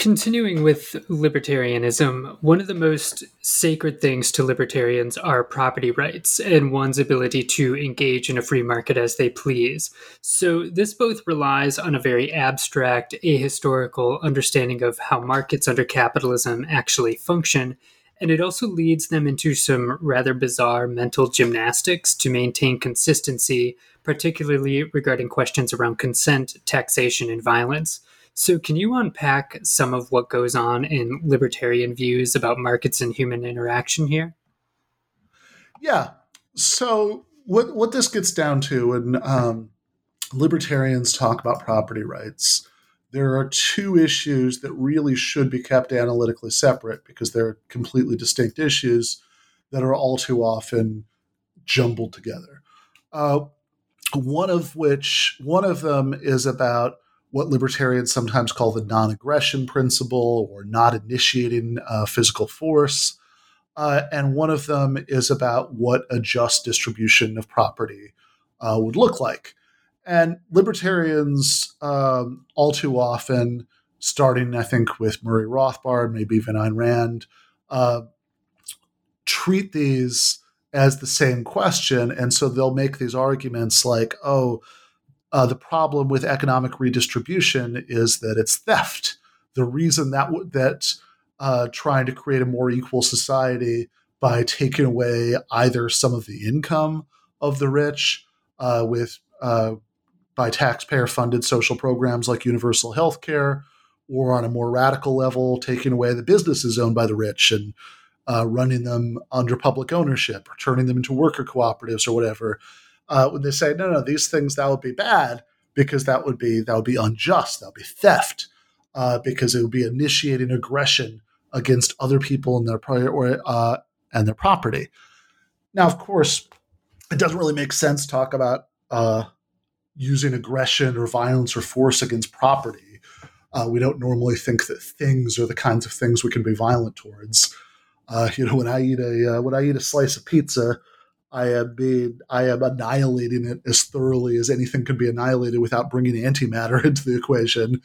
Continuing with libertarianism, one of the most sacred things to libertarians are property rights and one's ability to engage in a free market as they please. So, this both relies on a very abstract, ahistorical understanding of how markets under capitalism actually function, and it also leads them into some rather bizarre mental gymnastics to maintain consistency, particularly regarding questions around consent, taxation, and violence. So, can you unpack some of what goes on in libertarian views about markets and human interaction here? Yeah. So what what this gets down to, and um, libertarians talk about property rights. There are two issues that really should be kept analytically separate because they're completely distinct issues that are all too often jumbled together. Uh, one of which, one of them is about what libertarians sometimes call the non-aggression principle or not initiating uh, physical force. Uh, and one of them is about what a just distribution of property uh, would look like. And libertarians, um, all too often, starting I think with Murray Rothbard, maybe even Ayn Rand, uh, treat these as the same question, and so they'll make these arguments like, "Oh, uh, the problem with economic redistribution is that it's theft. The reason that w- that uh, trying to create a more equal society by taking away either some of the income of the rich uh, with uh, by taxpayer funded social programs like universal health care, or on a more radical level, taking away the businesses owned by the rich and uh, running them under public ownership or turning them into worker cooperatives or whatever. Uh, when they say no, no, these things that would be bad because that would be that would be unjust, that would be theft, uh, because it would be initiating aggression against other people and their uh, and their property. Now, of course, it doesn't really make sense to talk about uh, using aggression or violence or force against property. Uh, we don't normally think that things are the kinds of things we can be violent towards. Uh, you know, when I eat a when I eat a slice of pizza, I am being I am annihilating it as thoroughly as anything can be annihilated without bringing antimatter into the equation.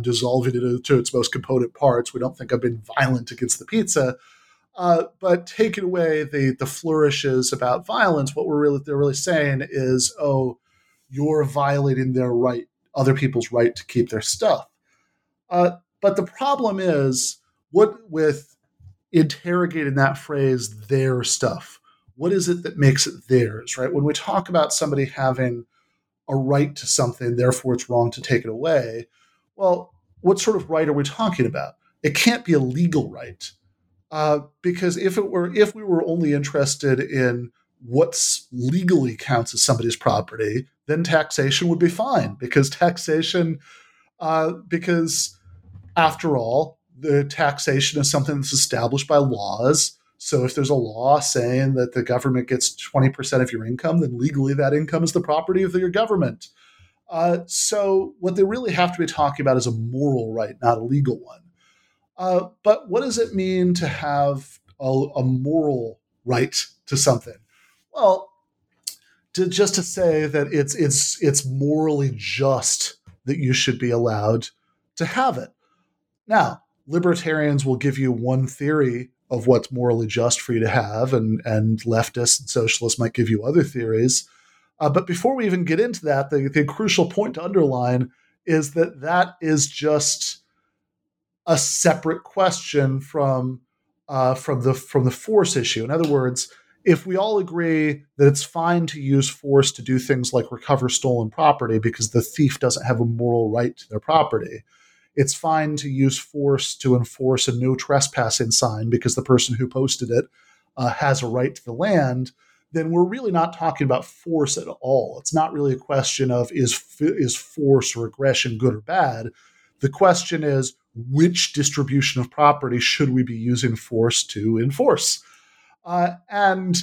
Dissolving it to its most component parts. We don't think I've been violent against the pizza, uh, but taking away the the flourishes about violence, what we're really they're really saying is, oh, you're violating their right, other people's right to keep their stuff. Uh, but the problem is, what with interrogating that phrase, their stuff. What is it that makes it theirs, right? When we talk about somebody having a right to something, therefore it's wrong to take it away, well, what sort of right are we talking about? It can't be a legal right. Uh, because if it were, if we were only interested in what's legally counts as somebody's property, then taxation would be fine because taxation, uh, because after all, the taxation is something that's established by laws. So if there's a law saying that the government gets 20% of your income, then legally that income is the property of your government. Uh, so what they really have to be talking about is a moral right, not a legal one. Uh, but what does it mean to have a, a moral right to something? Well, to, just to say that it's it's it's morally just that you should be allowed to have it. Now, libertarians will give you one theory of what's morally just for you to have, and and leftists and socialists might give you other theories. Uh, but before we even get into that, the, the crucial point to underline is that that is just a separate question from uh, from the from the force issue. In other words, if we all agree that it's fine to use force to do things like recover stolen property because the thief doesn't have a moral right to their property, it's fine to use force to enforce a no trespassing sign because the person who posted it uh, has a right to the land. Then we're really not talking about force at all. It's not really a question of is is force or aggression good or bad. The question is which distribution of property should we be using force to enforce? Uh, and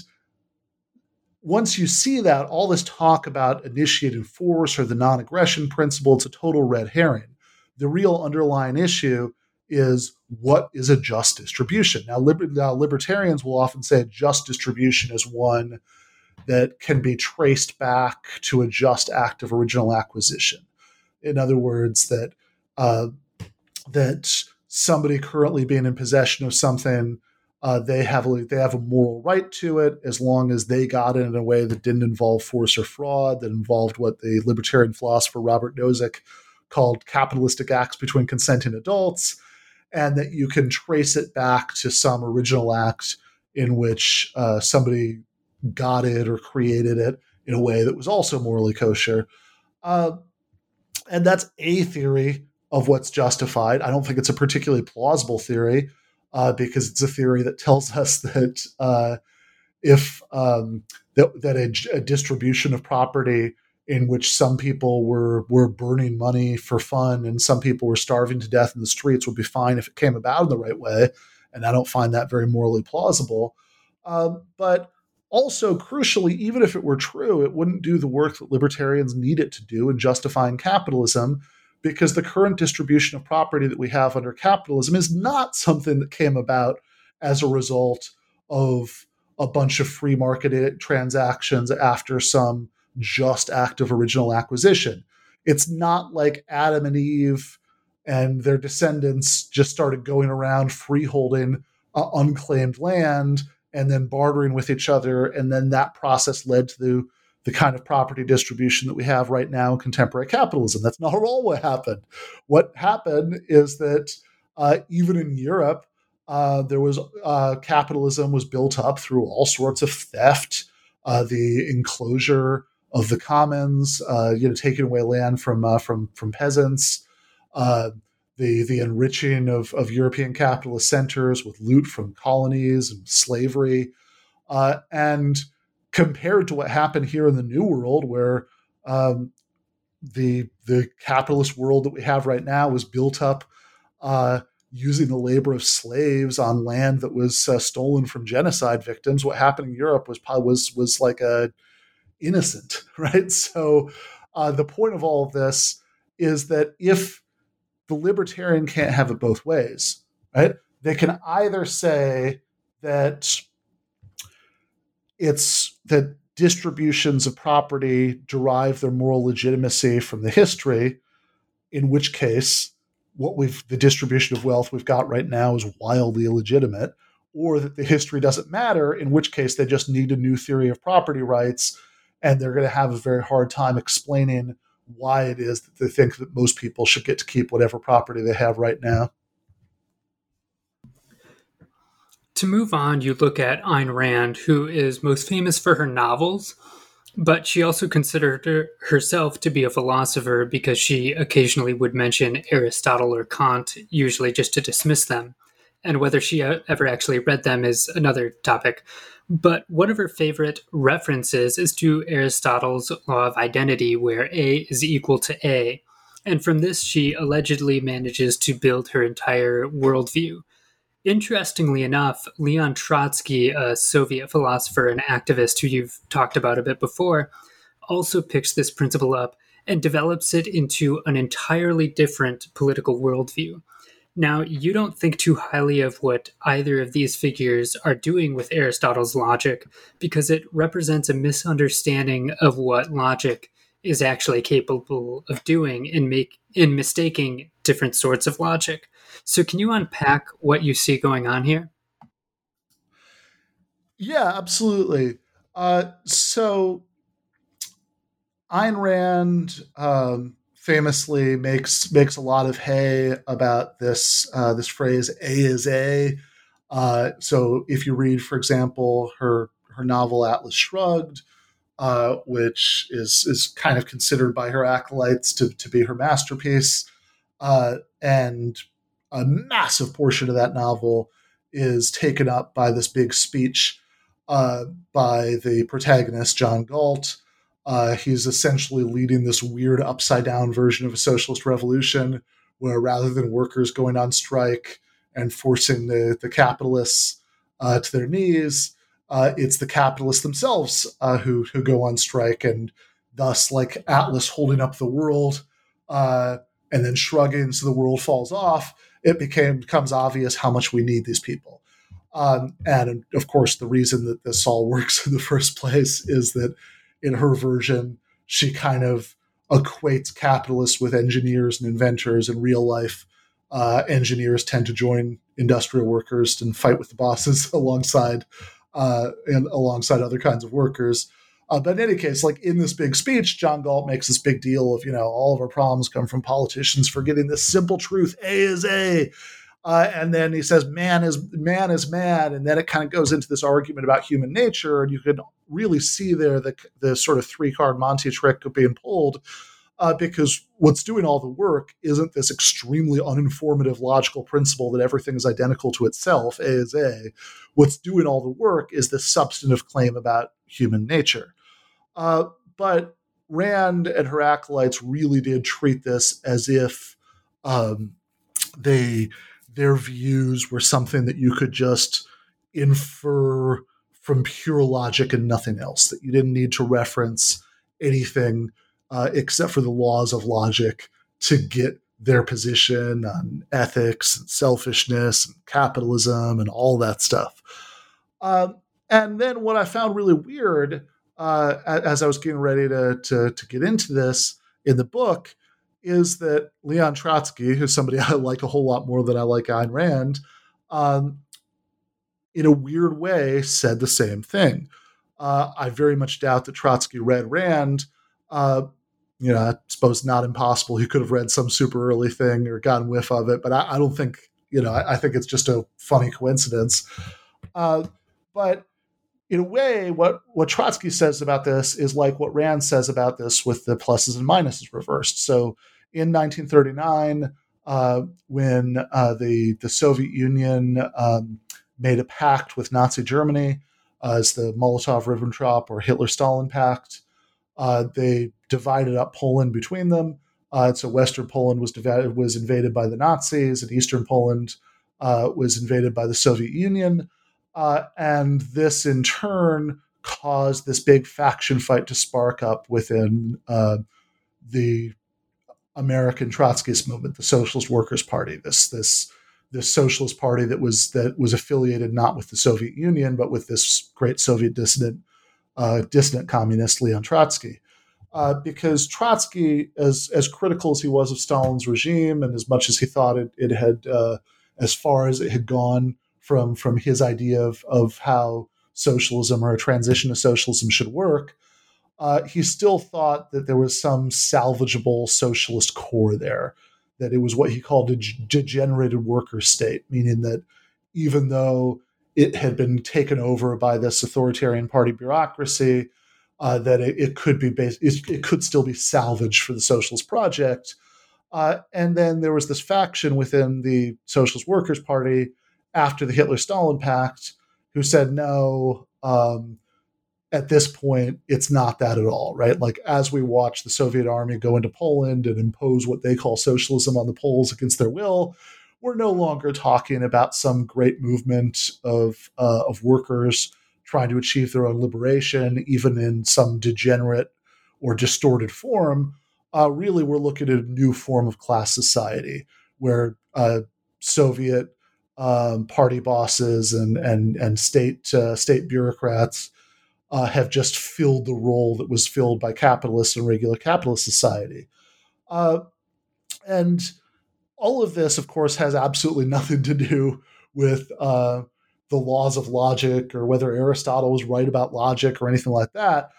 once you see that, all this talk about initiated force or the non aggression principle, it's a total red herring. The real underlying issue is what is a just distribution? Now, liber- now, libertarians will often say a just distribution is one that can be traced back to a just act of original acquisition. In other words, that uh, that somebody currently being in possession of something uh, they have a, they have a moral right to it as long as they got it in a way that didn't involve force or fraud, that involved what the libertarian philosopher Robert Nozick called capitalistic acts between consenting adults, and that you can trace it back to some original act in which uh, somebody got it or created it in a way that was also morally kosher. Uh, and that's a theory of what's justified. I don't think it's a particularly plausible theory uh, because it's a theory that tells us that uh, if um, that, that a, a, distribution of property in which some people were were burning money for fun and some people were starving to death in the streets would be fine if it came about in the right way, and I don't find that very morally plausible. Uh, but also, crucially, even if it were true, it wouldn't do the work that libertarians need it to do in justifying capitalism because the current distribution of property that we have under capitalism is not something that came about as a result of a bunch of free market transactions after some just act of original acquisition. It's not like Adam and Eve and their descendants just started going around freeholding uh, unclaimed land and then bartering with each other. And then that process led to the the kind of property distribution that we have right now in contemporary capitalism. That's not at all what happened. What happened is that uh, even in Europe, uh, there was uh, capitalism was built up through all sorts of theft, uh, the enclosure of the commons, uh, you know, taking away land from uh, from from peasants, the the enriching of, of European capitalist centers with loot from colonies and slavery, and compared to what happened here in the New World, where um, the the capitalist world that we have right now was built up uh, using the labor of slaves on land that was uh, stolen from genocide victims. What happened in Europe was was was like a innocent, right? So uh, the point of all of this is that if the libertarian can't have it both ways, right? They can either say that it's that distributions of property derive their moral legitimacy from the history, in which case what we've the distribution of wealth we've got right now is wildly illegitimate, or that the history doesn't matter, in which case they just need a new theory of property rights, and they're going to have a very hard time explaining why it is that they think that most people should get to keep whatever property they have right now. To move on, you look at Ayn Rand, who is most famous for her novels, but she also considered her, herself to be a philosopher because she occasionally would mention Aristotle or Kant, usually just to dismiss them. And whether she uh, ever actually read them is another topic. But one of her favorite references is to Aristotle's law of identity, where A is equal to A. And from this, she allegedly manages to build her entire worldview. Interestingly enough, Leon Trotsky, a Soviet philosopher and activist who you've talked about a bit before, also picks this principle up and develops it into an entirely different political worldview. Now, you don't think too highly of what either of these figures are doing with Aristotle's logic because it represents a misunderstanding of what logic is actually capable of doing in make in mistaking different sorts of logic. So can you unpack what you see going on here? Yeah, absolutely. Uh, so Ayn Rand um, famously makes makes a lot of hay about this uh, this phrase "A is A." Uh, so if you read, for example, her her novel Atlas Shrugged, uh, which is is kind of considered by her acolytes to, to be her masterpiece. Uh, and a massive portion of that novel is taken up by this big speech uh, by the protagonist, John Galt. Uh, he's essentially leading this weird upside down version of a socialist revolution where rather than workers going on strike and forcing the, the capitalists uh, to their knees, uh, it's the capitalists themselves uh, who who go on strike, and thus, like Atlas holding up the world uh, and then shrugging so the world falls off, it became becomes obvious how much we need these people. Um, and of course, the reason that this all works in the first place is that in her version, she kind of equates capitalists with engineers and inventors in real life. Uh, engineers tend to join industrial workers and fight with the bosses alongside uh, and alongside other kinds of workers. Uh, but in any case, like in this big speech, John Galt makes this big deal of, you know, all of our problems come from politicians forgetting this simple truth: A is A. Uh, and then he says, "Man is man is man," and then it kind of goes into this argument about human nature, and you can really see there the the sort of three card Monty trick of being pulled uh, because what's doing all the work isn't this extremely uninformative logical principle that everything is identical to itself, A is A. What's doing all the work is this substantive claim about human nature. Uh, but Rand and her acolytes really did treat this as if um, they their views were something that you could just infer from pure logic and nothing else. That you didn't need to reference anything uh, except for the laws of logic to get their position on ethics and selfishness and capitalism and all that stuff. Um, and then what I found really weird uh, as I was getting ready to, to, to get into this in the book is that Leon Trotsky, who's somebody I like a whole lot more than I like Ayn Rand, um, in a weird way said the same thing. Uh, I very much doubt that Trotsky read Rand, uh, you know, I suppose not impossible. He could have read some super early thing or gotten whiff of it, but I, I don't think, you know, I, I, think it's just a funny coincidence. Uh, but in a way, what, what Trotsky says about this is like what Rand says about this with the pluses and minuses reversed. So in 1939, uh, when uh, the, the Soviet Union um, made a pact with Nazi Germany uh, as the Molotov Ribbentrop or Hitler Stalin Pact, uh, they divided up Poland between them. Uh, so Western Poland was divided, was invaded by the Nazis, and Eastern Poland uh, was invaded by the Soviet Union. Uh, and this, in turn, caused this big faction fight to spark up within the American Trotskyist movement, the Socialist Workers Party. This this this socialist party that was that was affiliated not with the Soviet Union but with this great Soviet dissident uh, dissident communist Leon Trotsky. Uh, because Trotsky, as as critical as he was of Stalin's regime, and as much as he thought it, it had, uh, as far as it had gone from from his idea of of how socialism or a transition to socialism should work, uh, he still thought that there was some salvageable socialist core there. That it was what he called a degenerated worker state, meaning that even though it had been taken over by this authoritarian party bureaucracy, uh, that it, it, could be based, it, it, could still be salvaged for the socialist project. Uh, and then there was this faction within the Socialist Workers' Party after the Hitler Stalin Pact who said, no, um, at this point, it's not that at all, right? Like, as we watch the Soviet army go into Poland and impose what they call socialism on the Poles against their will, we're no longer talking about some great movement of uh, of workers trying to achieve their own liberation, even in some degenerate or distorted form. Uh, really, we're looking at a new form of class society where uh, Soviet um, party bosses and and and state uh, state bureaucrats uh, have just filled the role that was filled by capitalists and regular capitalist society. Uh, and all of this, of course, has absolutely nothing to do with uh, the laws of logic or whether Aristotle was right about logic or anything like that.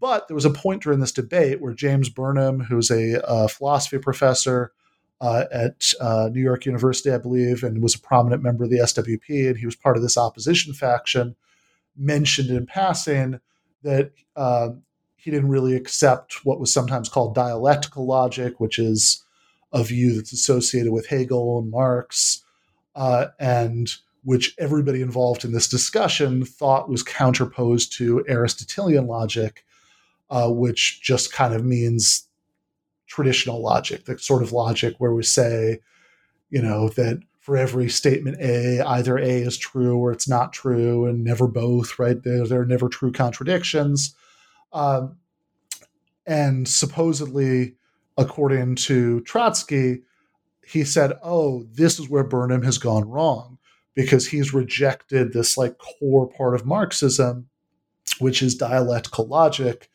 But there was a point during this debate where James Burnham, who's a, philosophy professor uh, at uh, New York University, I believe, and was a prominent member of the SWP, and he was part of this opposition faction, mentioned in passing that uh, he didn't really accept what was sometimes called dialectical logic, which is a view that's associated with Hegel and Marx, uh, and which everybody involved in this discussion thought was counterposed to Aristotelian logic, uh, which just kind of means traditional logic, the sort of logic where we say, you know, that for every statement A, either A is true or it's not true, and never both, right? There, there are never true contradictions. Um, and supposedly, according to Trotsky, he said, oh, this is where Burnham has gone wrong because he's rejected this like core part of Marxism, which is dialectical logic.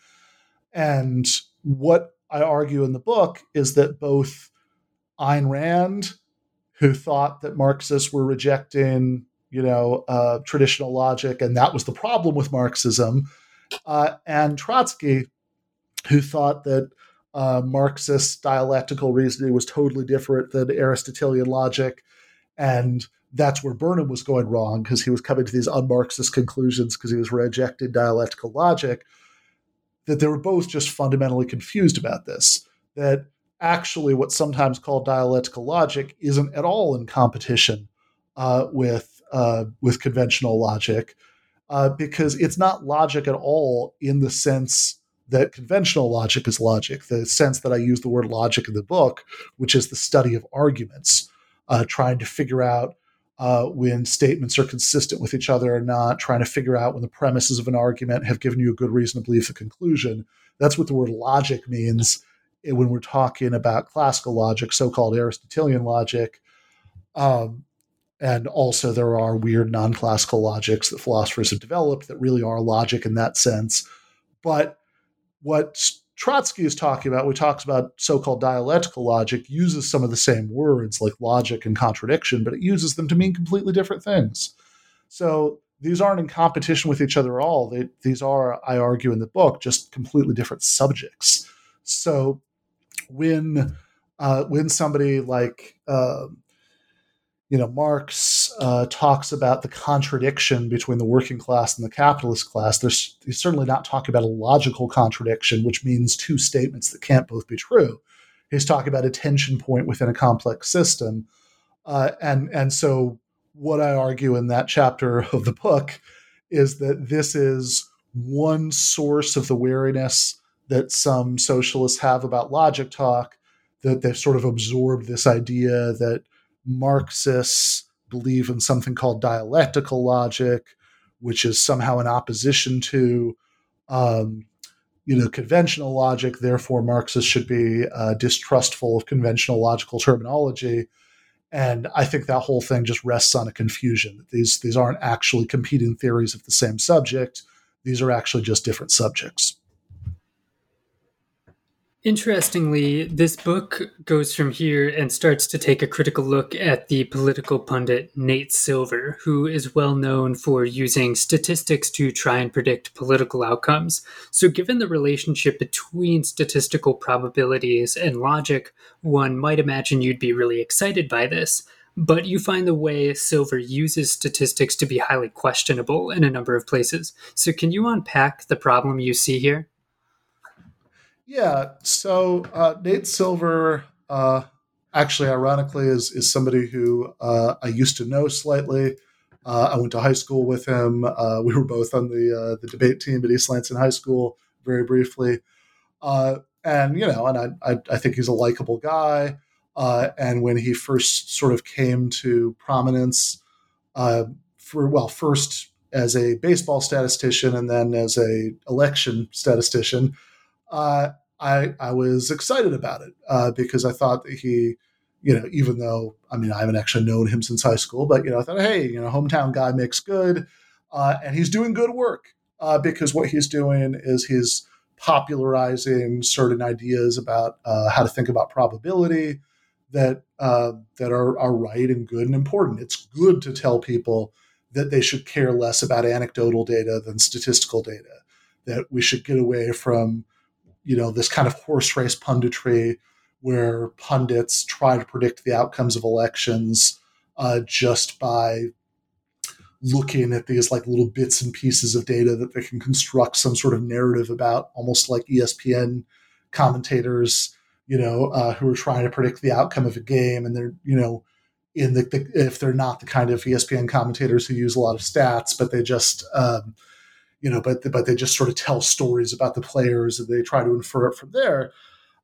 And what I argue in the book is that both Ayn Rand who thought that Marxists were rejecting, you know, uh, traditional logic, and that was the problem with Marxism, uh, and Trotsky, who thought that uh, Marxist dialectical reasoning was totally different than Aristotelian logic, and that's where Burnham was going wrong because he was coming to these un-Marxist conclusions because he was rejecting dialectical logic. That they were both just fundamentally confused about this. That actually what's sometimes called dialectical logic isn't at all in competition uh, with uh, with conventional logic uh, because it's not logic at all in the sense that conventional logic is logic. The sense that I use the word logic in the book, which is the study of arguments, uh, trying to figure out uh, when statements are consistent with each other or not, trying to figure out when the premises of an argument have given you a good reason to believe the conclusion. That's what the word logic means when we're talking about classical logic, so-called Aristotelian logic, um, and also there are weird non-classical logics that philosophers have developed that really are logic in that sense. But what Trotsky is talking about, we talks about so-called dialectical logic, uses some of the same words like logic and contradiction, but it uses them to mean completely different things. So these aren't in competition with each other at all. They, these are, I argue in the book, just completely different subjects. So when uh, when somebody like uh, you know Marx uh, talks about the contradiction between the working class and the capitalist class, there's he's certainly not talking about a logical contradiction, which means two statements that can't both be true. He's talking about a tension point within a complex system, uh, and and so what I argue in that chapter of the book is that this is one source of the wariness that some socialists have about logic talk, that they've sort of absorbed this idea that Marxists believe in something called dialectical logic, which is somehow in opposition to, um, you know, conventional logic. Therefore, Marxists should be uh, distrustful of conventional logical terminology. And I think that whole thing just rests on a confusion. That these these aren't actually competing theories of the same subject. These are actually just different subjects. Interestingly, this book goes from here and starts to take a critical look at the political pundit Nate Silver, who is well known for using statistics to try and predict political outcomes. So, given the relationship between statistical probabilities and logic, one might imagine you'd be really excited by this. But you find the way Silver uses statistics to be highly questionable in a number of places. So, can you unpack the problem you see here? Yeah. So uh, Nate Silver, uh, actually, ironically, is is somebody who uh, I used to know slightly. Uh, I went to high school with him. Uh, we were both on the uh, the debate team at East Lansing High School, very briefly. and you know, and I, I, I think he's a likable guy. and when he first sort of came to prominence, for well, first as a baseball statistician and then as a election statistician uh, I I was excited about it uh, because I thought that he, you know, even though I mean I haven't actually known him since high school, but you know, I thought, hey, you know, hometown guy makes good, uh, and he's doing good work uh, because what he's doing is he's popularizing certain ideas about uh, how to think about probability that that are are right and good and important. It's good to tell people that they should care less about anecdotal data than statistical data. That we should get away from, you know, this kind of horse race punditry where pundits try to predict the outcomes of elections uh, just by looking at these like little bits and pieces of data that they can construct some sort of narrative about, almost like ESPN commentators, you know, uh, who are trying to predict the outcome of a game, and they're you know, in the, the, if they're not the kind of ESPN commentators who use a lot of stats, but they just um, you know, but but they just sort of tell stories about the players and they try to infer it from there.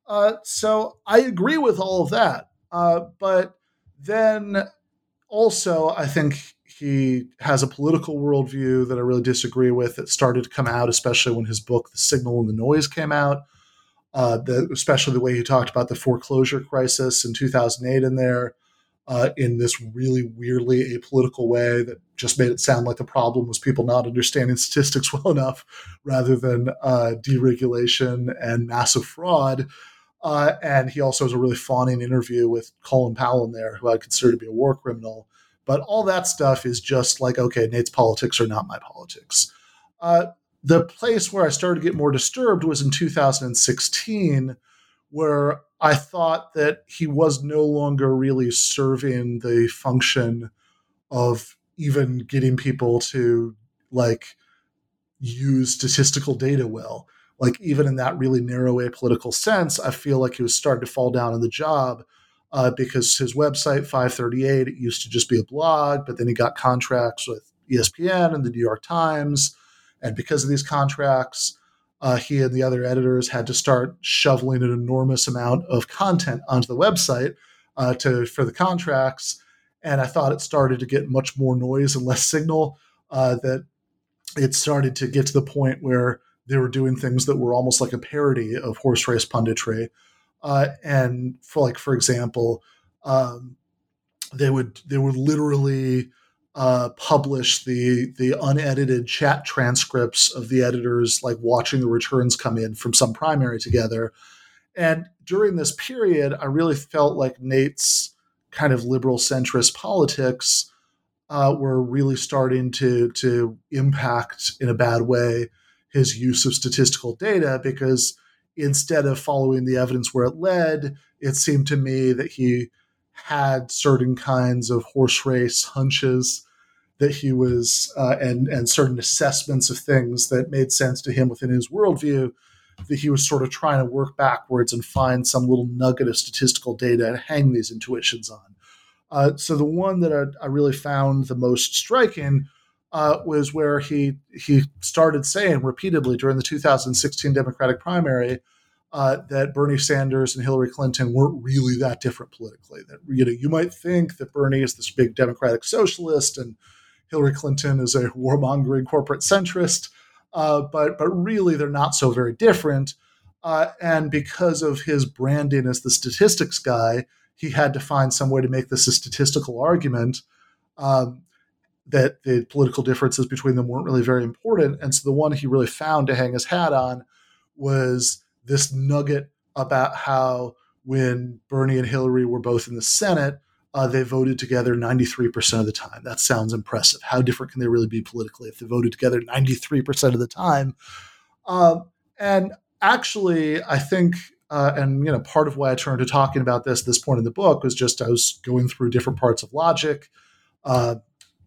Uh, so I agree with all of that. Uh, but then also, I think he has a political worldview that I really disagree with that started to come out, especially when his book, The Signal and the Noise, came out. Uh, the, especially the way he talked about the foreclosure crisis in 2008 in there uh, in this really weirdly apolitical way that just made it sound like the problem was people not understanding statistics well enough rather than uh, deregulation and massive fraud. Uh, and he also has a really fawning interview with Colin Powell in there, who I consider to be a war criminal. But all that stuff is just like, okay, Nate's politics are not my politics. Uh, the place where I started to get more disturbed was in 2016, where I thought that he was no longer really serving the function of even getting people to like use statistical data well. Like even in that really narrow apolitical sense, I feel like he was starting to fall down in the job uh, because his website 538 it used to just be a blog, but then he got contracts with ESPN and the New York Times, and because of these contracts, uh, he and the other editors had to start shoveling an enormous amount of content onto the website uh, to for the contracts. And I thought it started to get much more noise and less signal. Uh, that it started to get to the point where they were doing things that were almost like a parody of horse race punditry. Uh, and for like, for example, um, they would they would literally uh, publish the the unedited chat transcripts of the editors like watching the returns come in from some primary together. And during this period, I really felt like Nate's kind of liberal centrist politics uh, were really starting to to impact in a bad way his use of statistical data because instead of following the evidence where it led, it seemed to me that he had certain kinds of horse race hunches that he was uh, and and certain assessments of things that made sense to him within his worldview that he was sort of trying to work backwards and find some little nugget of statistical data and hang these intuitions on. Uh, so the one that I, I really found the most striking uh, was where he he started saying repeatedly during the 2016 Democratic primary uh, that Bernie Sanders and Hillary Clinton weren't really that different politically. That you know you might think that Bernie is this big democratic socialist and Hillary Clinton is a warmongering corporate centrist, uh, but but really they're not so very different. Uh, and because of his branding as the statistics guy, he had to find some way to make this a statistical argument. Um, that the political differences between them weren't really very important. And so the one he really found to hang his hat on was this nugget about how when Bernie and Hillary were both in the Senate, uh, they voted together 93% of the time. That sounds impressive. How different can they really be politically if they voted together 93% of the time? Um, and actually, I think, uh, and you know, part of why I turned to talking about this this point in the book was just I was going through different parts of logic, uh,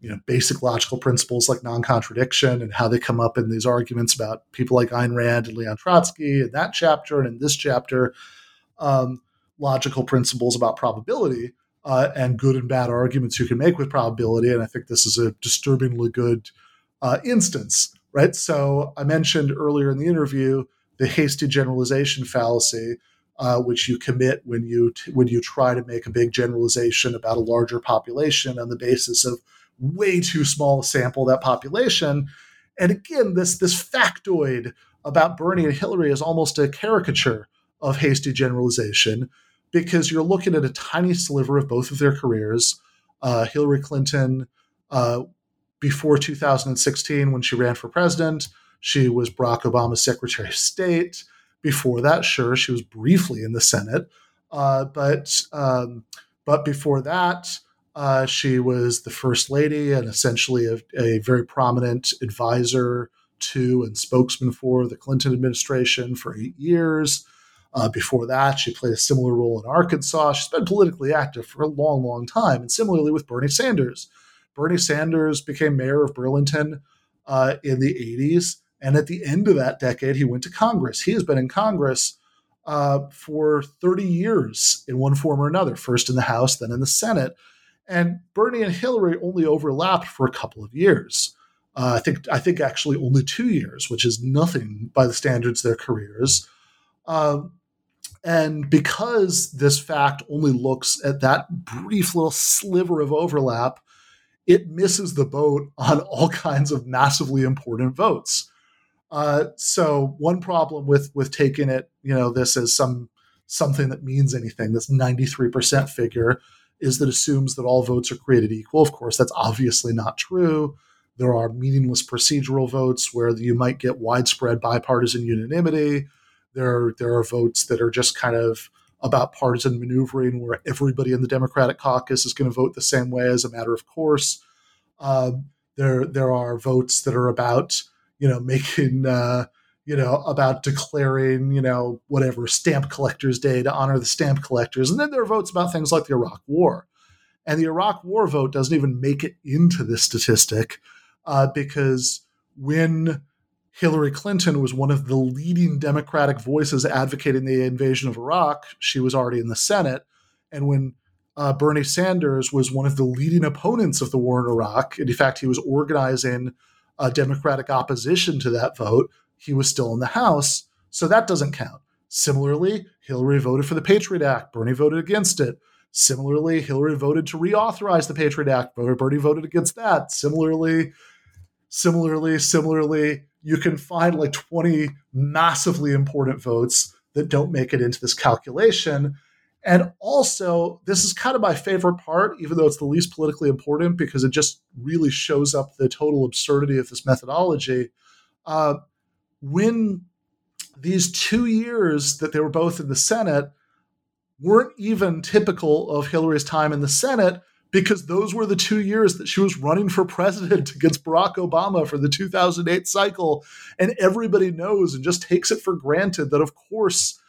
you know basic logical principles like non-contradiction and how they come up in these arguments about people like Ayn Rand and Leon Trotsky in that chapter and in this chapter, um, logical principles about probability uh, and good and bad arguments you can make with probability. And I think this is a disturbingly good uh, instance, right? So I mentioned earlier in the interview the hasty generalization fallacy. Uh, which you commit when you t- when you try to make a big generalization about a larger population on the basis of way too small a sample that population. And again, this this factoid about Bernie and Hillary is almost a caricature of hasty generalization because you're looking at a tiny sliver of both of their careers. Uh, Hillary Clinton, uh, before 2016, when she ran for president, she was Barack Obama's Secretary of State. Before that, sure, she was briefly in the Senate, uh, but um, but before that, uh, she was the first lady and essentially a, a, very prominent advisor to and spokesman for the Clinton administration for eight years. Uh, before that, she played a similar role in Arkansas. She's been politically active for a long, long time. And similarly with Bernie Sanders. Bernie Sanders became mayor of Burlington uh, in the 80s. And at the end of that decade, he went to Congress. He has been in Congress uh, for 30 years in one form or another, first in the House, then in the Senate. And Bernie and Hillary only overlapped for a couple of years. Uh, I think I think actually only two years, which is nothing by the standards of their careers. Um, and because this fact only looks at that brief little sliver of overlap, it misses the boat on all kinds of massively important votes. Uh, so one problem with with taking it, you know, this as some something that means anything, this 93% figure, is that assumes that all votes are created equal. Of course, that's obviously not true. There are meaningless procedural votes where you might get widespread bipartisan unanimity. There, there are votes that are just kind of about partisan maneuvering, where everybody in the Democratic caucus is going to vote the same way as a matter of course. Um, there, there are votes that are about you know making uh, you know about declaring you know whatever stamp collectors day to honor the stamp collectors, and then there are votes about things like the Iraq War, and the Iraq War vote doesn't even make it into this statistic uh, because when Hillary Clinton was one of the leading Democratic voices advocating the invasion of Iraq. She was already in the Senate. And when uh, Bernie Sanders was one of the leading opponents of the war in Iraq, and in fact, he was organizing a Democratic opposition to that vote, he was still in the House. So that doesn't count. Similarly, Hillary voted for the Patriot Act, Bernie voted against it. Similarly, Hillary voted to reauthorize the Patriot Act, Bernie voted against that. Similarly, similarly, similarly, you can find like 20 massively important votes that don't make it into this calculation. And also, this is kind of my favorite part, even though it's the least politically important, because it just really shows up the total absurdity of this methodology. Uh, when these two years that they were both in the Senate weren't even typical of Hillary's time in the Senate, because those were the two years that she was running for president against Barack Obama for the 2008 cycle. And everybody knows and just takes it for granted that, of course,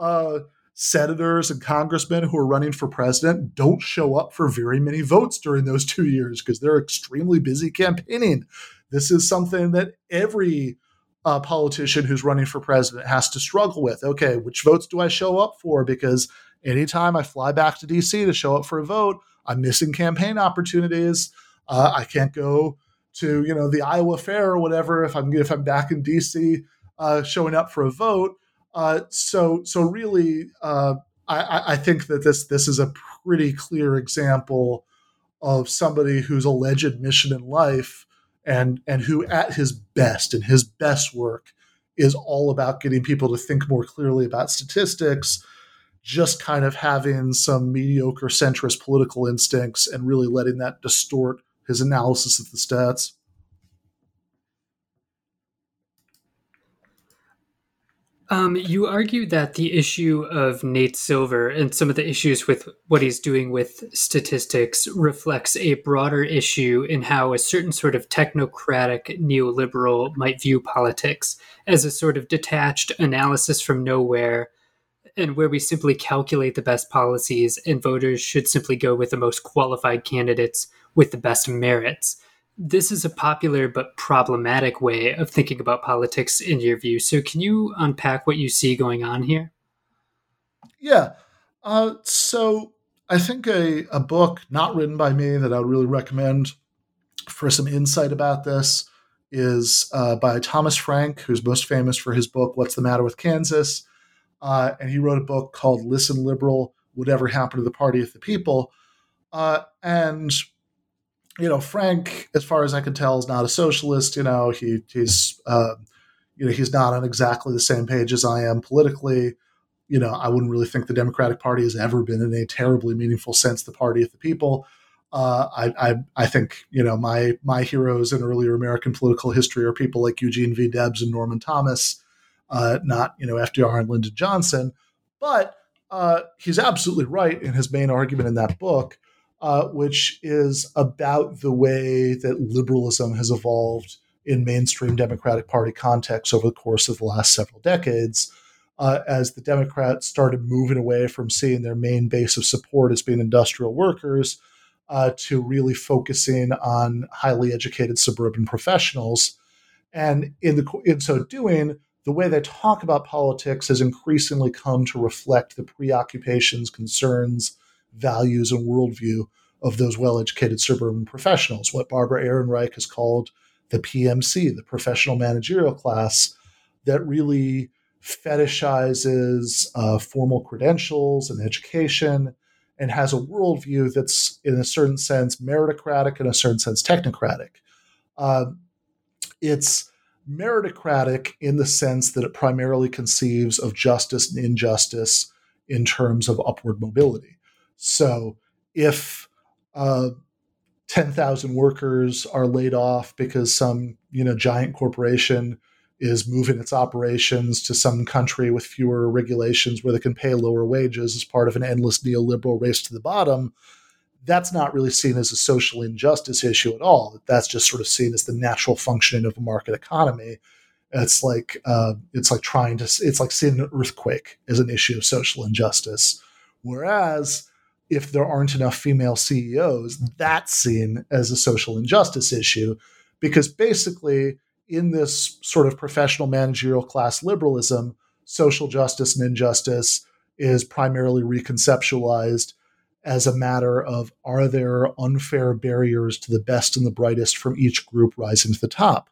uh, senators and congressmen who are running for president don't show up for very many votes during those two years because they're extremely busy campaigning. This is something that every uh, politician who's running for president has to struggle with. Okay, which votes do I show up for? Because anytime I fly back to DC to show up for a vote, I'm missing campaign opportunities. Uh, I can't go to you know the Iowa Fair or whatever if I'm if I'm back in DC uh, showing up for a vote. Uh, so so really, uh, I, I think that this this is a pretty clear example of somebody whose alleged mission in life and and who at his best and his best work is all about getting people to think more clearly about statistics just kind of having some mediocre centrist political instincts and really letting that distort his analysis of the stats. Um, you argue that the issue of Nate Silver and some of the issues with what he's doing with statistics reflects a broader issue in how a certain sort of technocratic neoliberal might view politics as a sort of detached analysis from nowhere and where we simply calculate the best policies and voters should simply go with the most qualified candidates with the best merits. This is a popular but problematic way of thinking about politics in your view. So, can you unpack what you see going on here? Yeah. Uh, so, I think a, a book not written by me that I would really recommend for some insight about this is uh, by Thomas Frank, who's most famous for his book, What's the Matter with Kansas? Uh, and he wrote a book called Listen Liberal Whatever Happened to the Party of the People. Uh, and, you know, Frank, as far as I can tell, is not a socialist. You know, he, he's, uh, you know, he's not on exactly the same page as I am politically. you know, I wouldn't really think the Democratic Party has ever been, in a terribly meaningful sense, the party of the people. Uh, I, I, I think you know my my heroes in earlier American political history are people like Eugene V. Debs and Norman Thomas, uh, not you know FDR and Lyndon Johnson. But uh, he's absolutely right in his main argument in that book, uh, which is about the way that liberalism has evolved in mainstream Democratic Party context over the course of the last several decades. Uh, as the Democrats started moving away from seeing their main base of support as being industrial workers uh, to really focusing on highly educated suburban professionals. And in, the, in so doing, the way they talk about politics has increasingly come to reflect the preoccupations, concerns, values, and worldview of those well educated suburban professionals, what Barbara Ehrenreich has called the PMC, the professional managerial class, that really fetishizes uh, formal credentials and education and has a worldview that's, in a certain sense, meritocratic, in a certain sense, technocratic. Uh, it's meritocratic in the sense that it primarily conceives of justice and injustice in terms of upward mobility. So if uh, 10,000 workers are laid off because some you know giant corporation is moving its operations to some country with fewer regulations where they can pay lower wages as part of an endless neoliberal race to the bottom that's not really seen as a social injustice issue at all. That's just sort of seen as the natural functioning of a market economy. It's like uh, it's like trying to it's like seeing an earthquake as an issue of social injustice. Whereas if there aren't enough female CEOs, mm. that's seen as a social injustice issue because basically in this sort of professional managerial class liberalism, social justice and injustice is primarily reconceptualized as a matter of are there unfair barriers to the best and the brightest from each group rising to the top?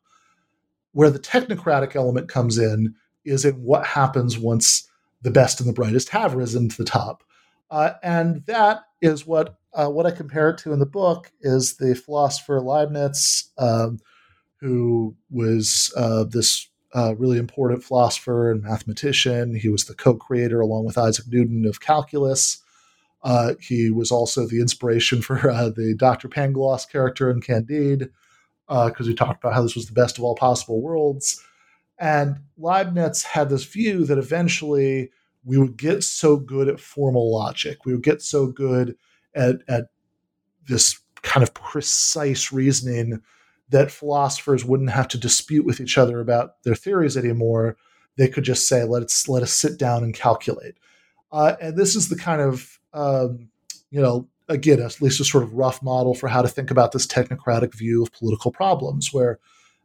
Where the technocratic element comes in is in what happens once the best and the brightest have risen to the top. Uh, and that is what uh, what I compare it to in the book is the philosopher Leibniz, um, who was uh, this uh, really important philosopher and mathematician. He was the co-creator, along with Isaac Newton, of calculus. Uh, he was also the inspiration for uh, the Dr. Pangloss character in Candide, because we talked about how this was the best of all possible worlds. And Leibniz had this view that eventually we would get so good at formal logic, we would get so good at, at this kind of precise reasoning that philosophers wouldn't have to dispute with each other about their theories anymore. They could just say, "Let's let us sit down and calculate." Uh, and this is the kind of um, you know, again, at least a sort of rough model for how to think about this technocratic view of political problems, where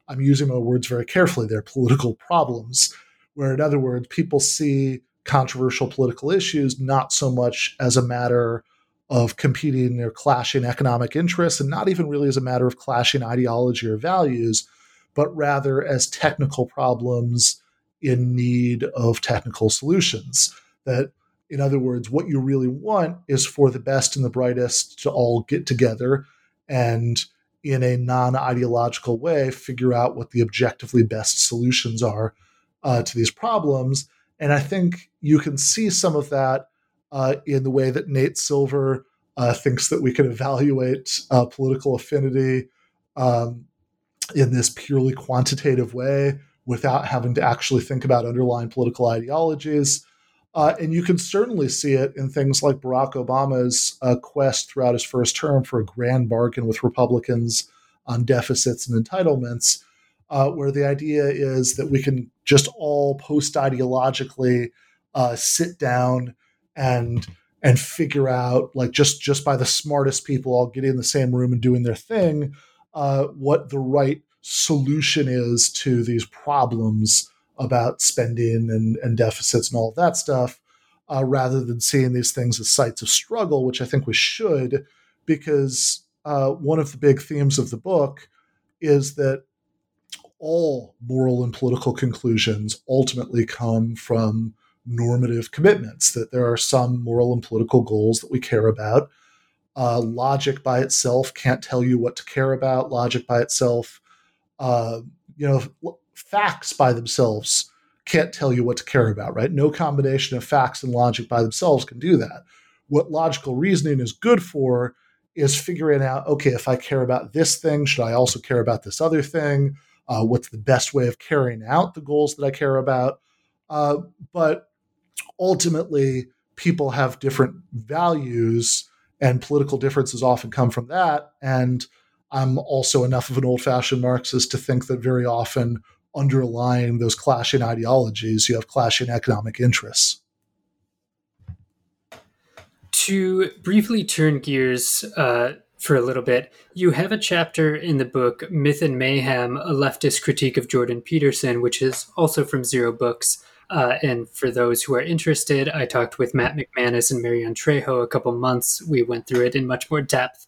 I'm using my words very carefully. They're political problems, where, in other words, people see controversial political issues not so much as a matter of competing or clashing economic interests, and not even really as a matter of clashing ideology or values, but rather as technical problems in need of technical solutions. That in other words, what you really want is for the best and the brightest to all get together and, in a non ideological way, figure out what the objectively best solutions are uh, to these problems. And I think you can see some of that uh, in the way that Nate Silver uh, thinks that we can evaluate uh, political affinity um, in this purely quantitative way without having to actually think about underlying political ideologies. Uh, and you can certainly see it in things like Barack Obama's uh, quest throughout his first term for a grand bargain with Republicans on deficits and entitlements, uh, where the idea is that we can just all post ideologically uh, sit down and and figure out, like just just by the smartest people all getting in the same room and doing their thing, uh, what the right solution is to these problems about spending and, and deficits and all that stuff, uh, rather than seeing these things as sites of struggle, which I think we should, because uh, one of the big themes of the book is that all moral and political conclusions ultimately come from normative commitments, that there are some moral and political goals that we care about. Uh, logic by itself can't tell you what to care about. Logic by itself, uh, you know, facts by themselves can't tell you what to care about, right? No combination of facts and logic by themselves can do that. What logical reasoning is good for is figuring out okay, if I care about this thing, should I also care about this other thing? Uh, what's the best way of carrying out the goals that I care about? Uh, but ultimately, people have different values, and political differences often come from that. And I'm also enough of an old fashioned Marxist to think that very often underlying those clashing ideologies, you have clashing economic interests. To briefly turn gears uh, for a little bit, you have a chapter in the book Myth and Mayhem, a leftist critique of Jordan Peterson, which is also from Zero Books. Uh, and for those who are interested, I talked with Matt McManus and Marion Trejo a couple months. We went through it in much more depth.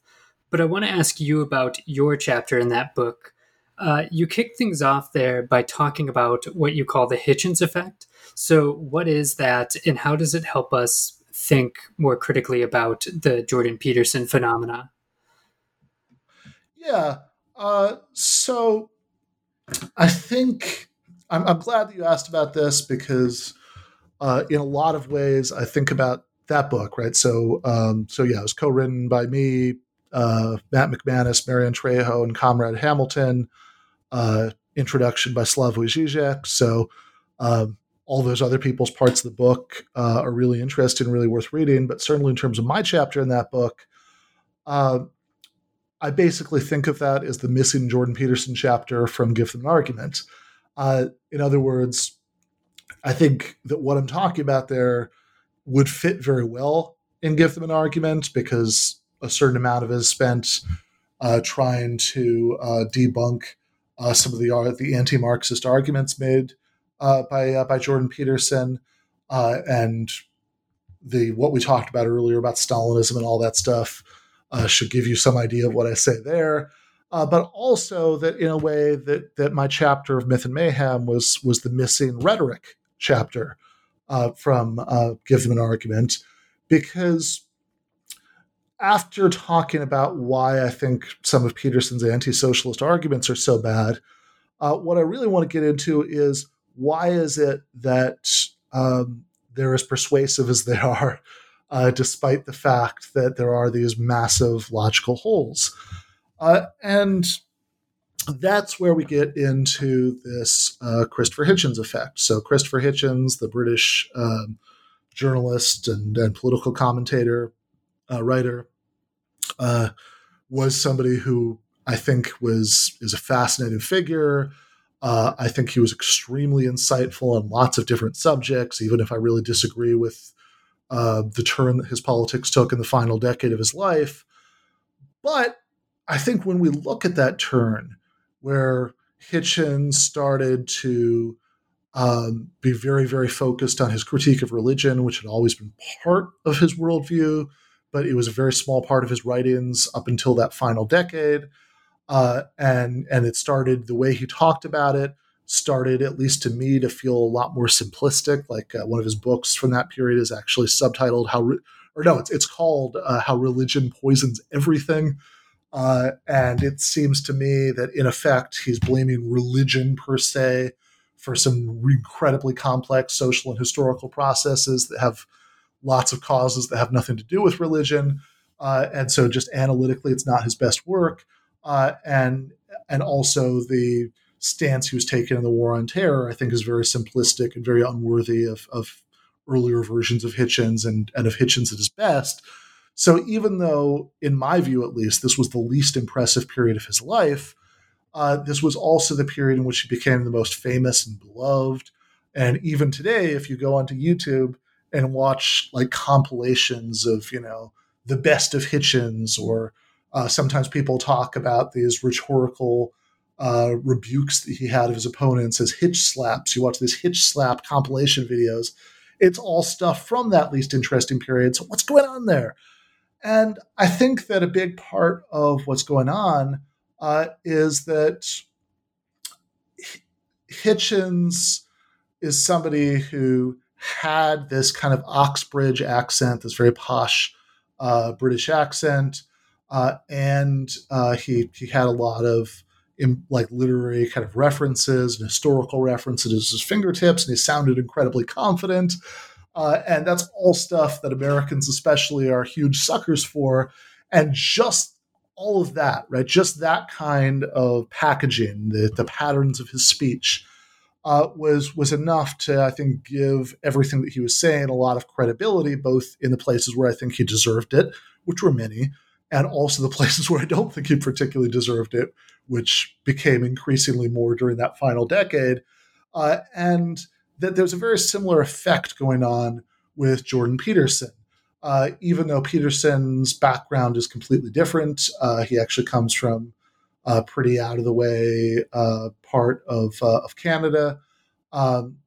But I want to ask you about your chapter in that book. Uh, you kick things off there by talking about what you call the Hitchens effect. So, what is that, and how does it help us think more critically about the Jordan Peterson phenomena? Yeah. Uh, so, I think I'm, I'm, glad that you asked about this because, uh, in a lot of ways, I think about that book, right? So, um, so yeah, it was co-written by me, uh, Matt McManus, Marion Trejo, and Conrad Hamilton. Uh, introduction by Slavoj Žižek. So um, all those other people's parts of the book uh, are really interesting, really worth reading. But certainly in terms of my chapter in that book, uh, I basically think of that as the missing Jordan Peterson chapter from Give Them an Argument. Uh, in other words, I think that what I'm talking about there would fit very well in Give Them an Argument because a certain amount of it is spent uh, trying to uh, debunk uh, some of the uh, the anti-Marxist arguments made uh, by by Jordan Peterson and the what we talked about earlier about Stalinism and all that stuff uh, should give you some idea of what I say there. but also that in a way that that my chapter of myth and mayhem was was the missing rhetoric chapter from give them an argument because after talking about why I think some of Peterson's anti socialist arguments are so bad, uh, what I really want to get into is why is it that um, they're as persuasive as they are, uh, despite the fact that there are these massive logical holes. Uh, and that's where we get into this uh, Christopher Hitchens effect. So, Christopher Hitchens, the British um, journalist and, and political commentator, uh, writer, uh, was somebody who I think was is a fascinating figure. Uh, I think he was extremely insightful on lots of different subjects, even if I really disagree with uh, the turn that his politics took in the final decade of his life. But I think when we look at that turn, where Hitchens started to um, be very, very focused on his critique of religion, which had always been part of his worldview, but it was a very small part of his writings up until that final decade. Uh, and and it started the way he talked about it started at least to me to feel a lot more simplistic. Like uh, one of his books from that period is actually subtitled "How," Re- or no, it's it's called uh, "How Religion Poisons Everything." Uh, and it seems to me that in effect he's blaming religion per se for some incredibly complex social and historical processes that have lots of causes that have nothing to do with religion. Uh, and so just analytically, it's not his best work. Uh, and and also the stance he was taking in the war on terror, I think, is very simplistic and very unworthy of, of earlier versions of Hitchens and, and of Hitchens at his best. So even though, in my view at least, this was the least impressive period of his life, uh, this was also the period in which he became the most famous and beloved. And even today, if you go onto YouTube, and watch like compilations of you know the best of Hitchens, or uh, sometimes people talk about these rhetorical uh, rebukes that he had of his opponents as hitch slaps. You watch these hitch slap compilation videos. It's all stuff from that least interesting period. So what's going on there? And I think that a big part of what's going on uh, is that Hitchens is somebody who had this kind of Oxbridge accent, this very posh uh, British accent, uh, and uh, he he had a lot of in, like literary kind of references and historical references at his fingertips, and he sounded incredibly confident. Uh, and that's all stuff that Americans, especially, are huge suckers for. And just all of that, right? Just that kind of packaging, the, the patterns of his speech, uh, was was enough to, I think, give everything that he was saying a lot of credibility, both in the places where I think he deserved it, which were many, and also the places where I don't think he particularly deserved it, which became increasingly more during that final decade. Uh, and that there's a very similar effect going on with Jordan Peterson. Uh, even though Peterson's background is completely different, uh, he actually comes from a pretty out of the way uh, part of uh, of Canada, um,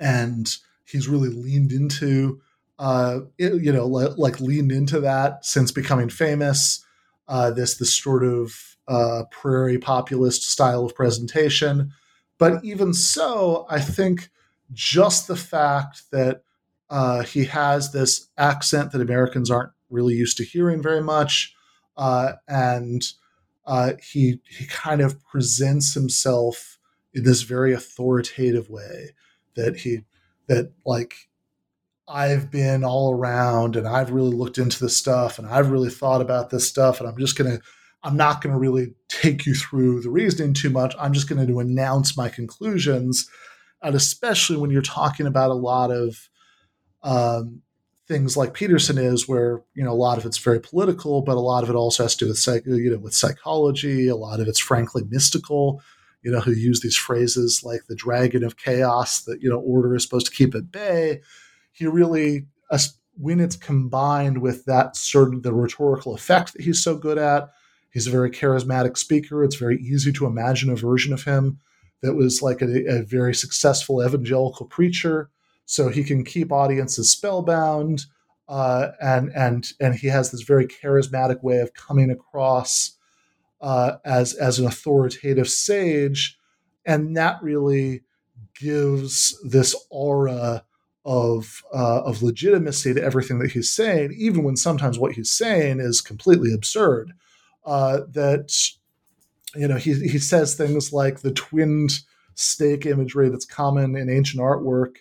and he's really leaned into uh, you know like leaned into that since becoming famous. Uh, this this sort of uh, prairie populist style of presentation, but even so, I think just the fact that uh, he has this accent that Americans aren't really used to hearing very much, and uh, he he kind of presents himself in this very authoritative way that he that like I've been all around and I've really looked into this stuff and I've really thought about this stuff and I'm just gonna I'm not going to really take you through the reasoning too much. I'm just going to announce my conclusions, and especially when you're talking about a lot of um, things like Peterson is, where you know a lot of it's very political, but a lot of it also has to do with psych- you know with psychology. A lot of it's frankly mystical. You know, who use these phrases like the dragon of chaos that you know order is supposed to keep at bay. He really, when it's combined with that certain the rhetorical effect that he's so good at, he's a very charismatic speaker. It's very easy to imagine a version of him that was like a, a very successful evangelical preacher so he can keep audiences spellbound. Uh, and and and he has this very charismatic way of coming across uh, as as an authoritative sage, and that really gives this aura of uh, of legitimacy to everything that he's saying, even when sometimes what he's saying is completely absurd. Uh, that you know he he says things like the twinned stake imagery that's common in ancient artwork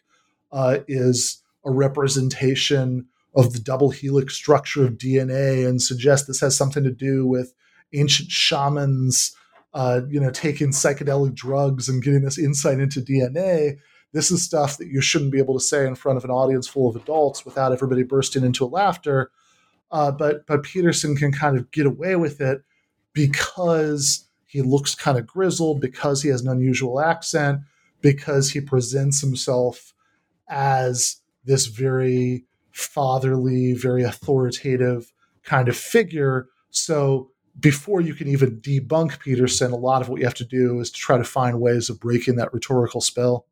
uh, is a representation of the double helix structure of DNA and suggest this has something to do with ancient shamans, uh, you know, taking psychedelic drugs and getting this insight into DNA. This is stuff that you shouldn't be able to say in front of an audience full of adults without everybody bursting into laughter. Uh, but but Peterson can kind of get away with it because he looks kind of grizzled, because he has an unusual accent, because he presents himself as this very fatherly, very authoritative kind of figure. So before you can even debunk Peterson, a lot of what you have to do is to try to find ways of breaking that rhetorical spell.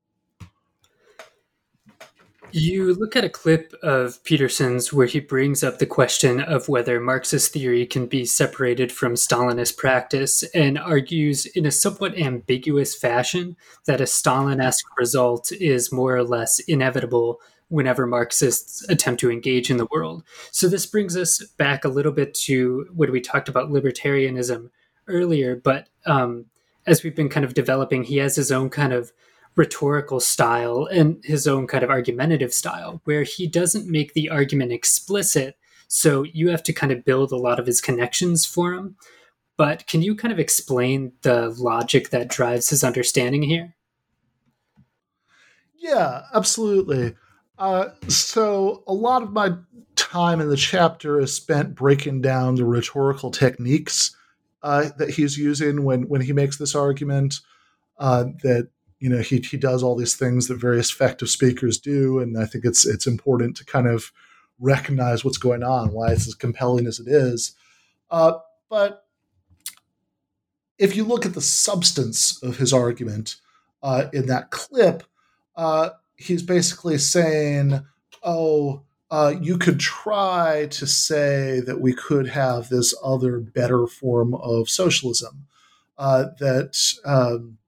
You look at a clip of Peterson's where he brings up the question of whether Marxist theory can be separated from Stalinist practice and argues in a somewhat ambiguous fashion that a Stalin-esque result is more or less inevitable whenever Marxists attempt to engage in the world. So this brings us back a little bit to when we talked about libertarianism earlier, but um, as we've been kind of developing, he has his own kind of rhetorical style and his own kind of argumentative style where he doesn't make the argument explicit so you have to kind of build a lot of his connections for him. But can you kind of explain the logic that drives his understanding here? Yeah absolutely. Uh, so a lot of my time in the chapter is spent breaking down the rhetorical techniques uh, that he's using when when he makes this argument uh, that you know he he does all these things that various effective speakers do, and I think it's it's important to kind of recognize what's going on, why it's as compelling as it is. Uh, but if you look at the substance of his argument uh, in that clip, uh, he's basically saying, "Oh." Uh, you could try to say that we could have this other better form of socialism uh, that um,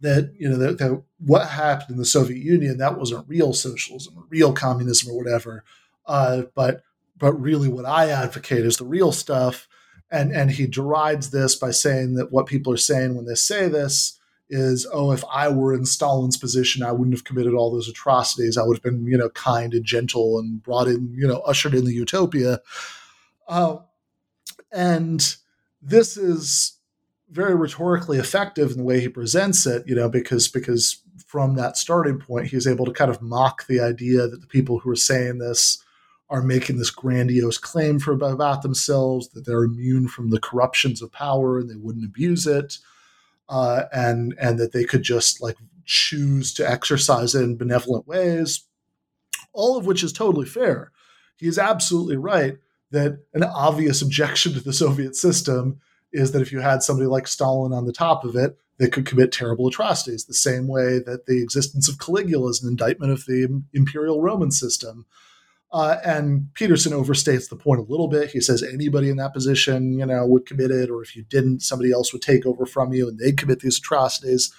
that you know that, that, what happened in the Soviet Union that wasn't real socialism or real communism or whatever, uh, but but really what I advocate is the real stuff, and and he derides this by saying that what people are saying when they say this is, oh, if I were in Stalin's position, I wouldn't have committed all those atrocities. I would have been, you know, kind and gentle and brought in, you know, ushered in the utopia. Uh, and this is very rhetorically effective in the way he presents it, you know, because because from that starting point, he's able to kind of mock the idea that the people who are saying this are making this grandiose claim for about themselves that they're immune from the corruptions of power and they wouldn't abuse it uh, and and that they could just like choose to exercise it in benevolent ways all of which is totally fair. He is absolutely right that an obvious objection to the soviet system is that if you had somebody like stalin on the top of it they could commit terrible atrocities the same way that the existence of caligula is an indictment of the imperial roman system uh, and Peterson overstates the point a little bit. He says anybody in that position, you know, would commit it, or if you didn't, somebody else would take over from you and they'd commit these atrocities.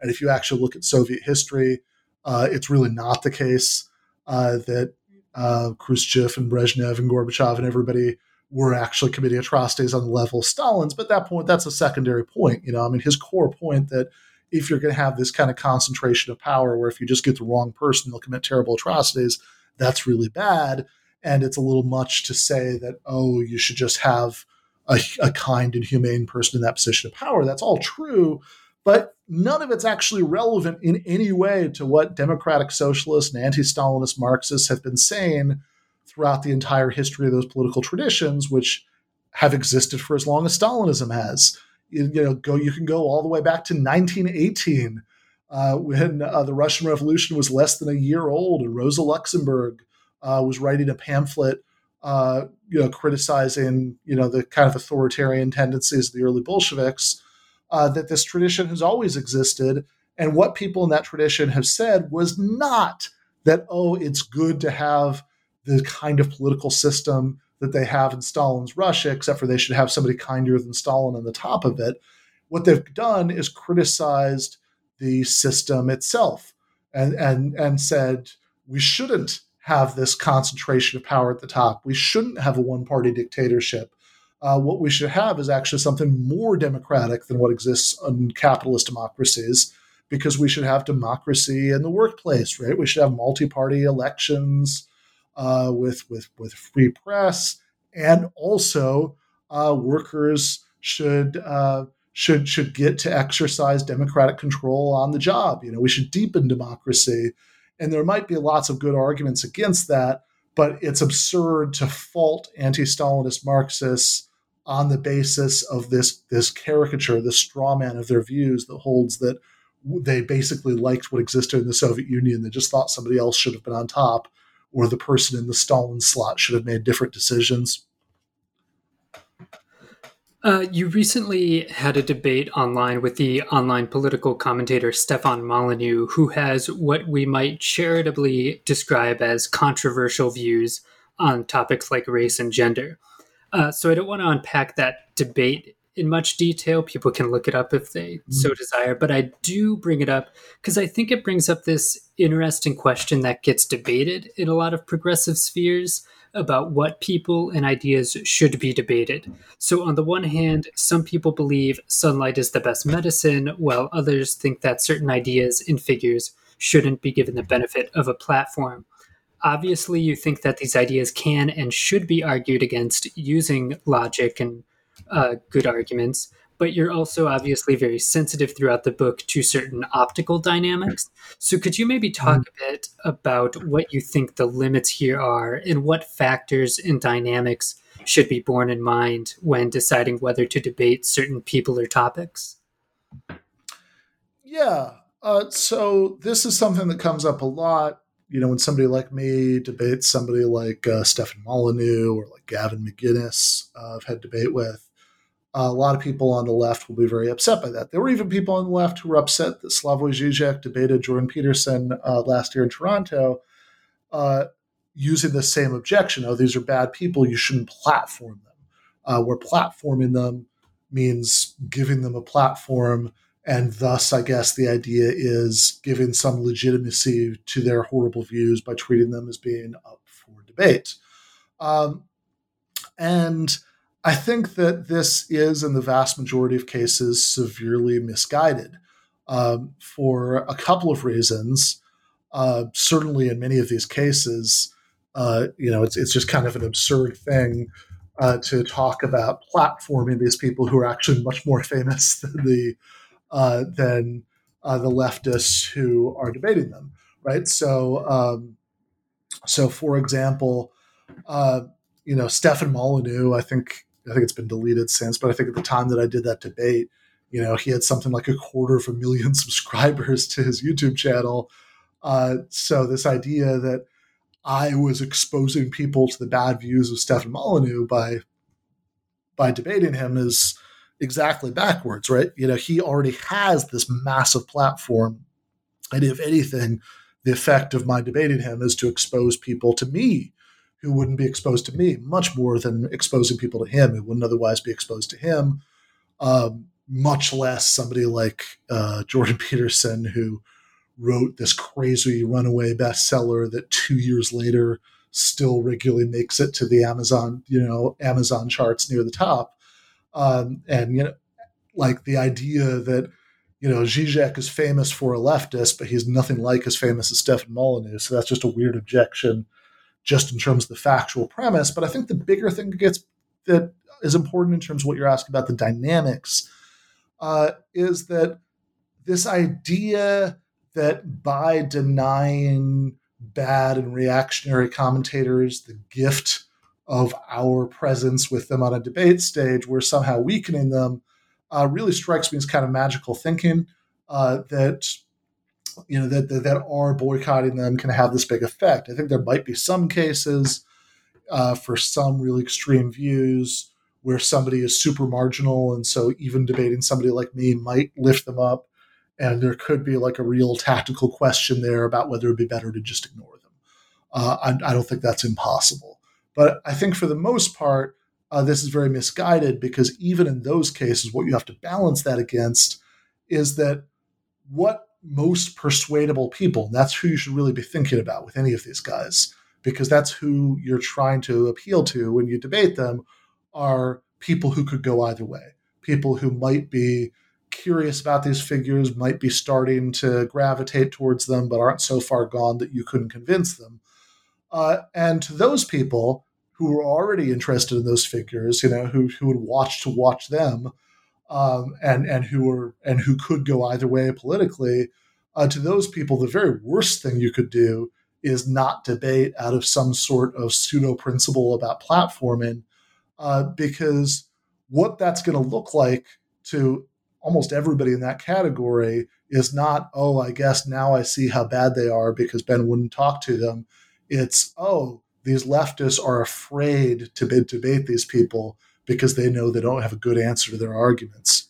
And if you actually look at Soviet history, uh, it's really not the case uh, that uh, Khrushchev and Brezhnev and Gorbachev and everybody were actually committing atrocities on the level of Stalin's. But that point, that's a secondary point. You know, I mean, his core point that if you're going to have this kind of concentration of power, where if you just get the wrong person, they'll commit terrible atrocities that's really bad. And it's a little much to say that, oh, you should just have a, a kind and humane person in that position of power. That's all true. But none of it's actually relevant in any way to what democratic socialists and anti Stalinist Marxists have been saying throughout the entire history of those political traditions, which have existed for as long as Stalinism has. You, you know, go you can go all the way back to 1918 uh, when uh, the Russian Revolution was less than a year old, and Rosa Luxemburg uh, was writing a pamphlet, uh, you know, criticizing you know the kind of authoritarian tendencies of the early Bolsheviks. Uh, that this tradition has always existed, and what people in that tradition have said was not that oh, it's good to have the kind of political system that they have in Stalin's Russia, except for they should have somebody kinder than Stalin on the top of it. What they've done is criticized the system itself and, and, and said, we shouldn't have this concentration of power at the top. We shouldn't have a one party dictatorship. Uh, what we should have is actually something more democratic than what exists in capitalist democracies, because we should have democracy in the workplace, right? We should have multi party elections uh, with, with, with free press, and also uh, workers should uh, should should get to exercise democratic control on the job. You know, we should deepen democracy, and there might be lots of good arguments against that, but it's absurd to fault anti-Stalinist Marxists on the basis of this this caricature, this straw man of their views that holds that they basically liked what existed in the Soviet Union. They just thought somebody else should have been on top, or the person in the Stalin slot should have made different decisions. Uh, you recently had a debate online with the online political commentator Stefan Molyneux, who has what we might charitably describe as controversial views on topics like race and gender. Uh, so I don't want to unpack that debate in much detail. People can look it up if they mm-hmm. so desire, but I do bring it up because I think it brings up this interesting question that gets debated in a lot of progressive spheres about what people and ideas should be debated. So, on the one hand, some people believe sunlight is the best medicine, while others think that certain ideas and figures shouldn't be given the benefit of a platform. Obviously, you think that these ideas can and should be argued against using logic and uh, good arguments, but you're also obviously very sensitive throughout the book to certain optical dynamics. So, could you maybe talk mm-hmm. a bit about what you think the limits here are and what factors and dynamics should be borne in mind when deciding whether to debate certain people or topics? Yeah. Uh, so, this is something that comes up a lot. You know, when somebody like me debates somebody like uh, Stefan Molyneux or like Gavin McInnes, uh, I've had debate with a lot of people on the left will be very upset by that. There were even people on the left who were upset that Slavoj Žižek debated Jordan Peterson uh, last year in Toronto uh, using the same objection. Oh, these are bad people. You shouldn't platform them. Uh, where platforming them means giving them a platform. And thus, I guess the idea is giving some legitimacy to their horrible views by treating them as being up for debate. Um, and I think that this is, in the vast majority of cases, severely misguided um, for a couple of reasons. Uh, certainly, in many of these cases, uh, you know, it's it's just kind of an absurd thing uh, to talk about platforming these people who are actually much more famous than the uh, than uh, the leftists who are debating them, right? So, um, so for example, uh, you know, Stefan Molyneux, I think I think it's been deleted since, but I think at the time that I did that debate, you know, he had something like a quarter of a million subscribers to his YouTube channel. Uh, so this idea that I was exposing people to the bad views of Stefan Molyneux by by debating him is exactly backwards, right? You know, he already has this massive platform. And if anything, the effect of my debating him is to expose people to me who wouldn't be exposed to me much more than exposing people to him who wouldn't otherwise be exposed to him. Um, much less somebody like uh, Jordan Peterson, who wrote this crazy runaway bestseller that two years later still regularly makes it to the Amazon, you know, Amazon charts near the top. Um, and you know, like the idea that you know Zizek is famous for a leftist, but he's nothing like as famous as Stefan Molyneux. So that's just a weird objection, just in terms of the factual premise. But I think the bigger thing that gets that is important in terms of what you're asking about the dynamics uh, is that this idea that by denying bad and reactionary commentators the gift of our presence with them on a debate stage, we're somehow weakening them, uh, really strikes me as kind of magical thinking uh, that you know that, that that are boycotting them can have this big effect. I think there might be some cases uh, for some really extreme views where somebody is super marginal, and so even debating somebody like me might lift them up and there could be like a real tactical question there about whether it'd be better to just ignore them. Uh, I, I, don't think that's impossible, but I think for the most part, uh, this is very misguided because even in those cases, what you have to balance that against is that what most persuadable people, that's who you should really be thinking about with any of these guys, because that's who you're trying to appeal to when you debate them, are people who could go either way, people who might be curious about these figures might be starting to gravitate towards them, but aren't so far gone that you couldn't convince them. Uh, and to those people who were already interested in those figures, you know, who who would watch to watch them, um, and and who were and who could go either way politically, uh, to those people, the very worst thing you could do is not debate out of some sort of pseudo principle about platforming, uh, because what that's going to look like to almost everybody in that category is not, oh, I guess now I see how bad they are because Ben wouldn't talk to them. It's, oh, these leftists are afraid to debate these people because they know they don't have a good answer to their arguments.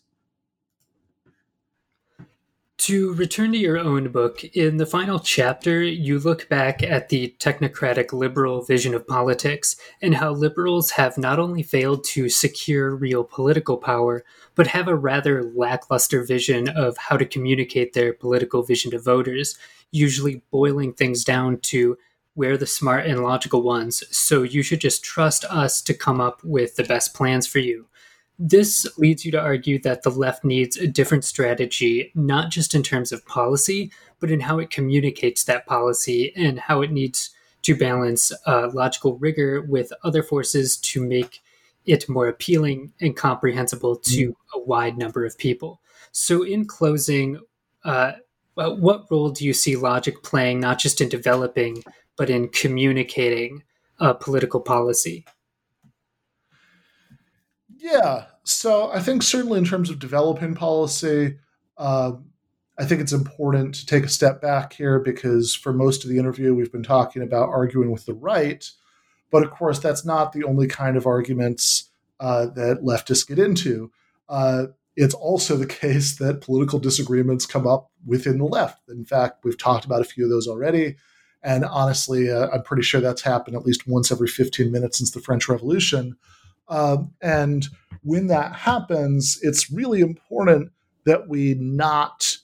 To return to your own book, in the final chapter, you look back at the technocratic liberal vision of politics and how liberals have not only failed to secure real political power, but have a rather lackluster vision of how to communicate their political vision to voters, usually boiling things down to we're the smart and logical ones, so you should just trust us to come up with the best plans for you. This leads you to argue that the left needs a different strategy, not just in terms of policy, but in how it communicates that policy and how it needs to balance uh, logical rigor with other forces to make it more appealing and comprehensible to mm. a wide number of people. So, in closing, uh, what role do you see logic playing, not just in developing, but in communicating uh, political policy? Yeah. So I think certainly in terms of developing policy, uh, I think it's important to take a step back here because for most of the interview, we've been talking about arguing with the right. But of course, that's not the only kind of arguments uh, that leftists get into. Uh, it's also the case that political disagreements come up within the left. In fact, we've talked about a few of those already. And honestly, uh, I'm pretty sure that's happened at least once every 15 minutes since the French Revolution. Um, and when that happens, it's really important that we not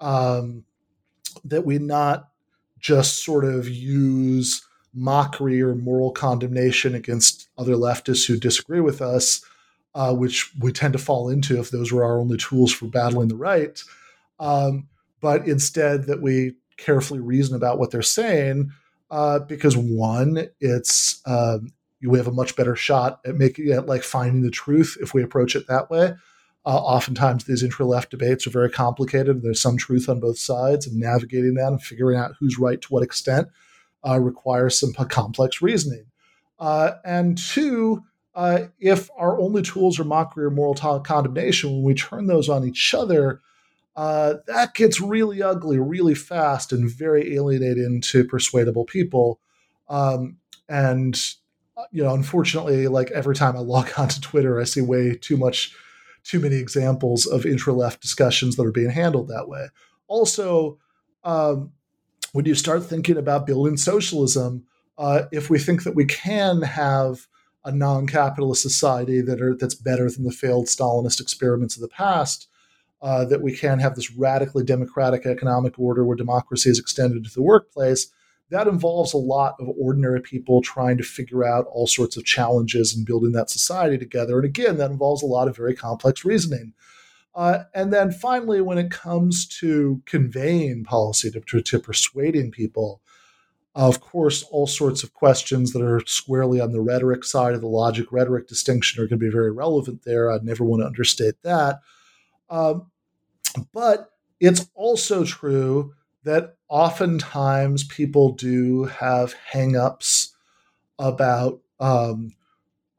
um, that we not just sort of use mockery or moral condemnation against other leftists who disagree with us, uh, which we tend to fall into if those were our only tools for battling the right. Um, but instead, that we carefully reason about what they're saying, uh, because one, it's um, we have a much better shot at making it like finding the truth if we approach it that way. Uh, oftentimes, these intra-left debates are very complicated. There's some truth on both sides, and navigating that and figuring out who's right to what extent uh, requires some complex reasoning. Uh, and two, uh, if our only tools are mockery or moral condemnation, when we turn those on each other, uh, that gets really ugly really fast and very alienating to persuadable people. Um, and uh, you know, unfortunately, like every time I log onto Twitter, I see way too much, too many examples of intra-left discussions that are being handled that way. Also, um, when you start thinking about building socialism, uh, if we think that we can have a non-capitalist society that are that's better than the failed Stalinist experiments of the past, uh, that we can have this radically democratic economic order where democracy is extended to the workplace. That involves a lot of ordinary people trying to figure out all sorts of challenges and building that society together. And again, that involves a lot of very complex reasoning. Uh, and then finally, when it comes to conveying policy, to, to, to persuading people, of course, all sorts of questions that are squarely on the rhetoric side of the logic rhetoric distinction are going to be very relevant there. I'd never want to understate that. Um, but it's also true that oftentimes people do have hangups about um,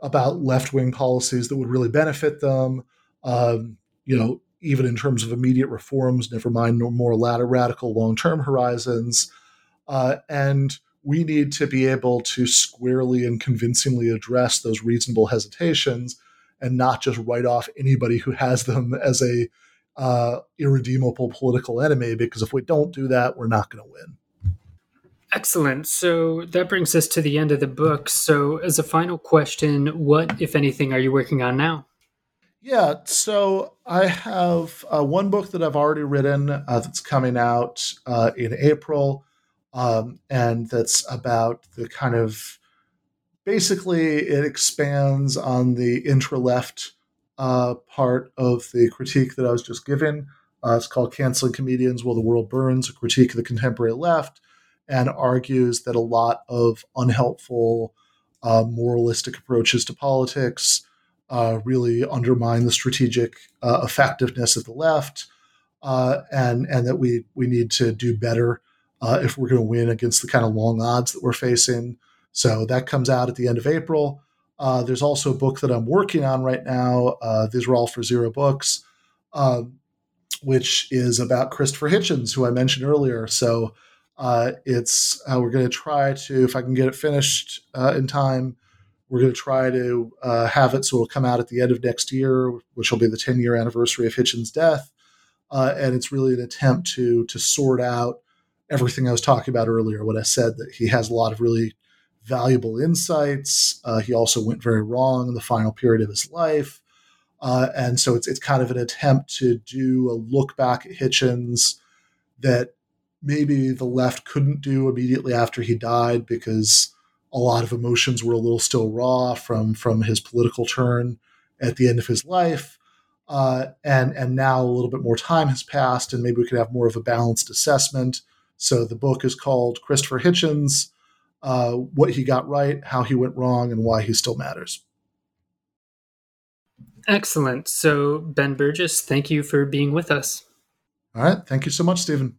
about left wing policies that would really benefit them. Um, you know, even in terms of immediate reforms, never mind more latter radical long term horizons. Uh, and we need to be able to squarely and convincingly address those reasonable hesitations and not just write off anybody who has them as a uh, irredeemable political enemy because if we don't do that, we're not going to win. Excellent. So that brings us to the end of the book. So, as a final question, what, if anything, are you working on now? Yeah, so I have uh, one book that I've already written uh, that's coming out uh, in April, um, and that's about the kind of basically it expands on the intra left uh, part of the critique that I was just given. Uh, it's called Canceling Comedians While the World Burns, a critique of the contemporary left, and argues that a lot of unhelpful, uh, moralistic approaches to politics uh, really undermine the strategic uh, effectiveness of the left, uh, and, and that we, we need to do better if we're going to win against the kind of long odds that we're facing. So that comes out at the end of April. Uh, there's also a book that I'm working on right now. Uh, these are all for Zero Books, uh, which is about Christopher Hitchens, who I mentioned earlier. So uh, it's uh, we're going to try to, if I can get it finished in time, we're going to try to have it so it'll come out at the end of next year, which will be the 10 year anniversary of Hitchens' death. and it's really an attempt to to sort out everything I was talking about earlier. What I said that he has a lot of really valuable insights. Uh, he also went very wrong in the final period of his life. Uh, and so it's, it's kind of an attempt to do a look back at Hitchens that maybe the left couldn't do immediately after he died because a lot of emotions were a little still raw from, from his political turn at the end of his life. Uh, and, and now a little bit more time has passed, and maybe we could have more of a balanced assessment. So the book is called Christopher Hitchens uh, what he got right, how he went wrong, and why he still matters. Excellent. So, Ben Burgis, thank you for being with us. All right. Thank you so much, Stephen.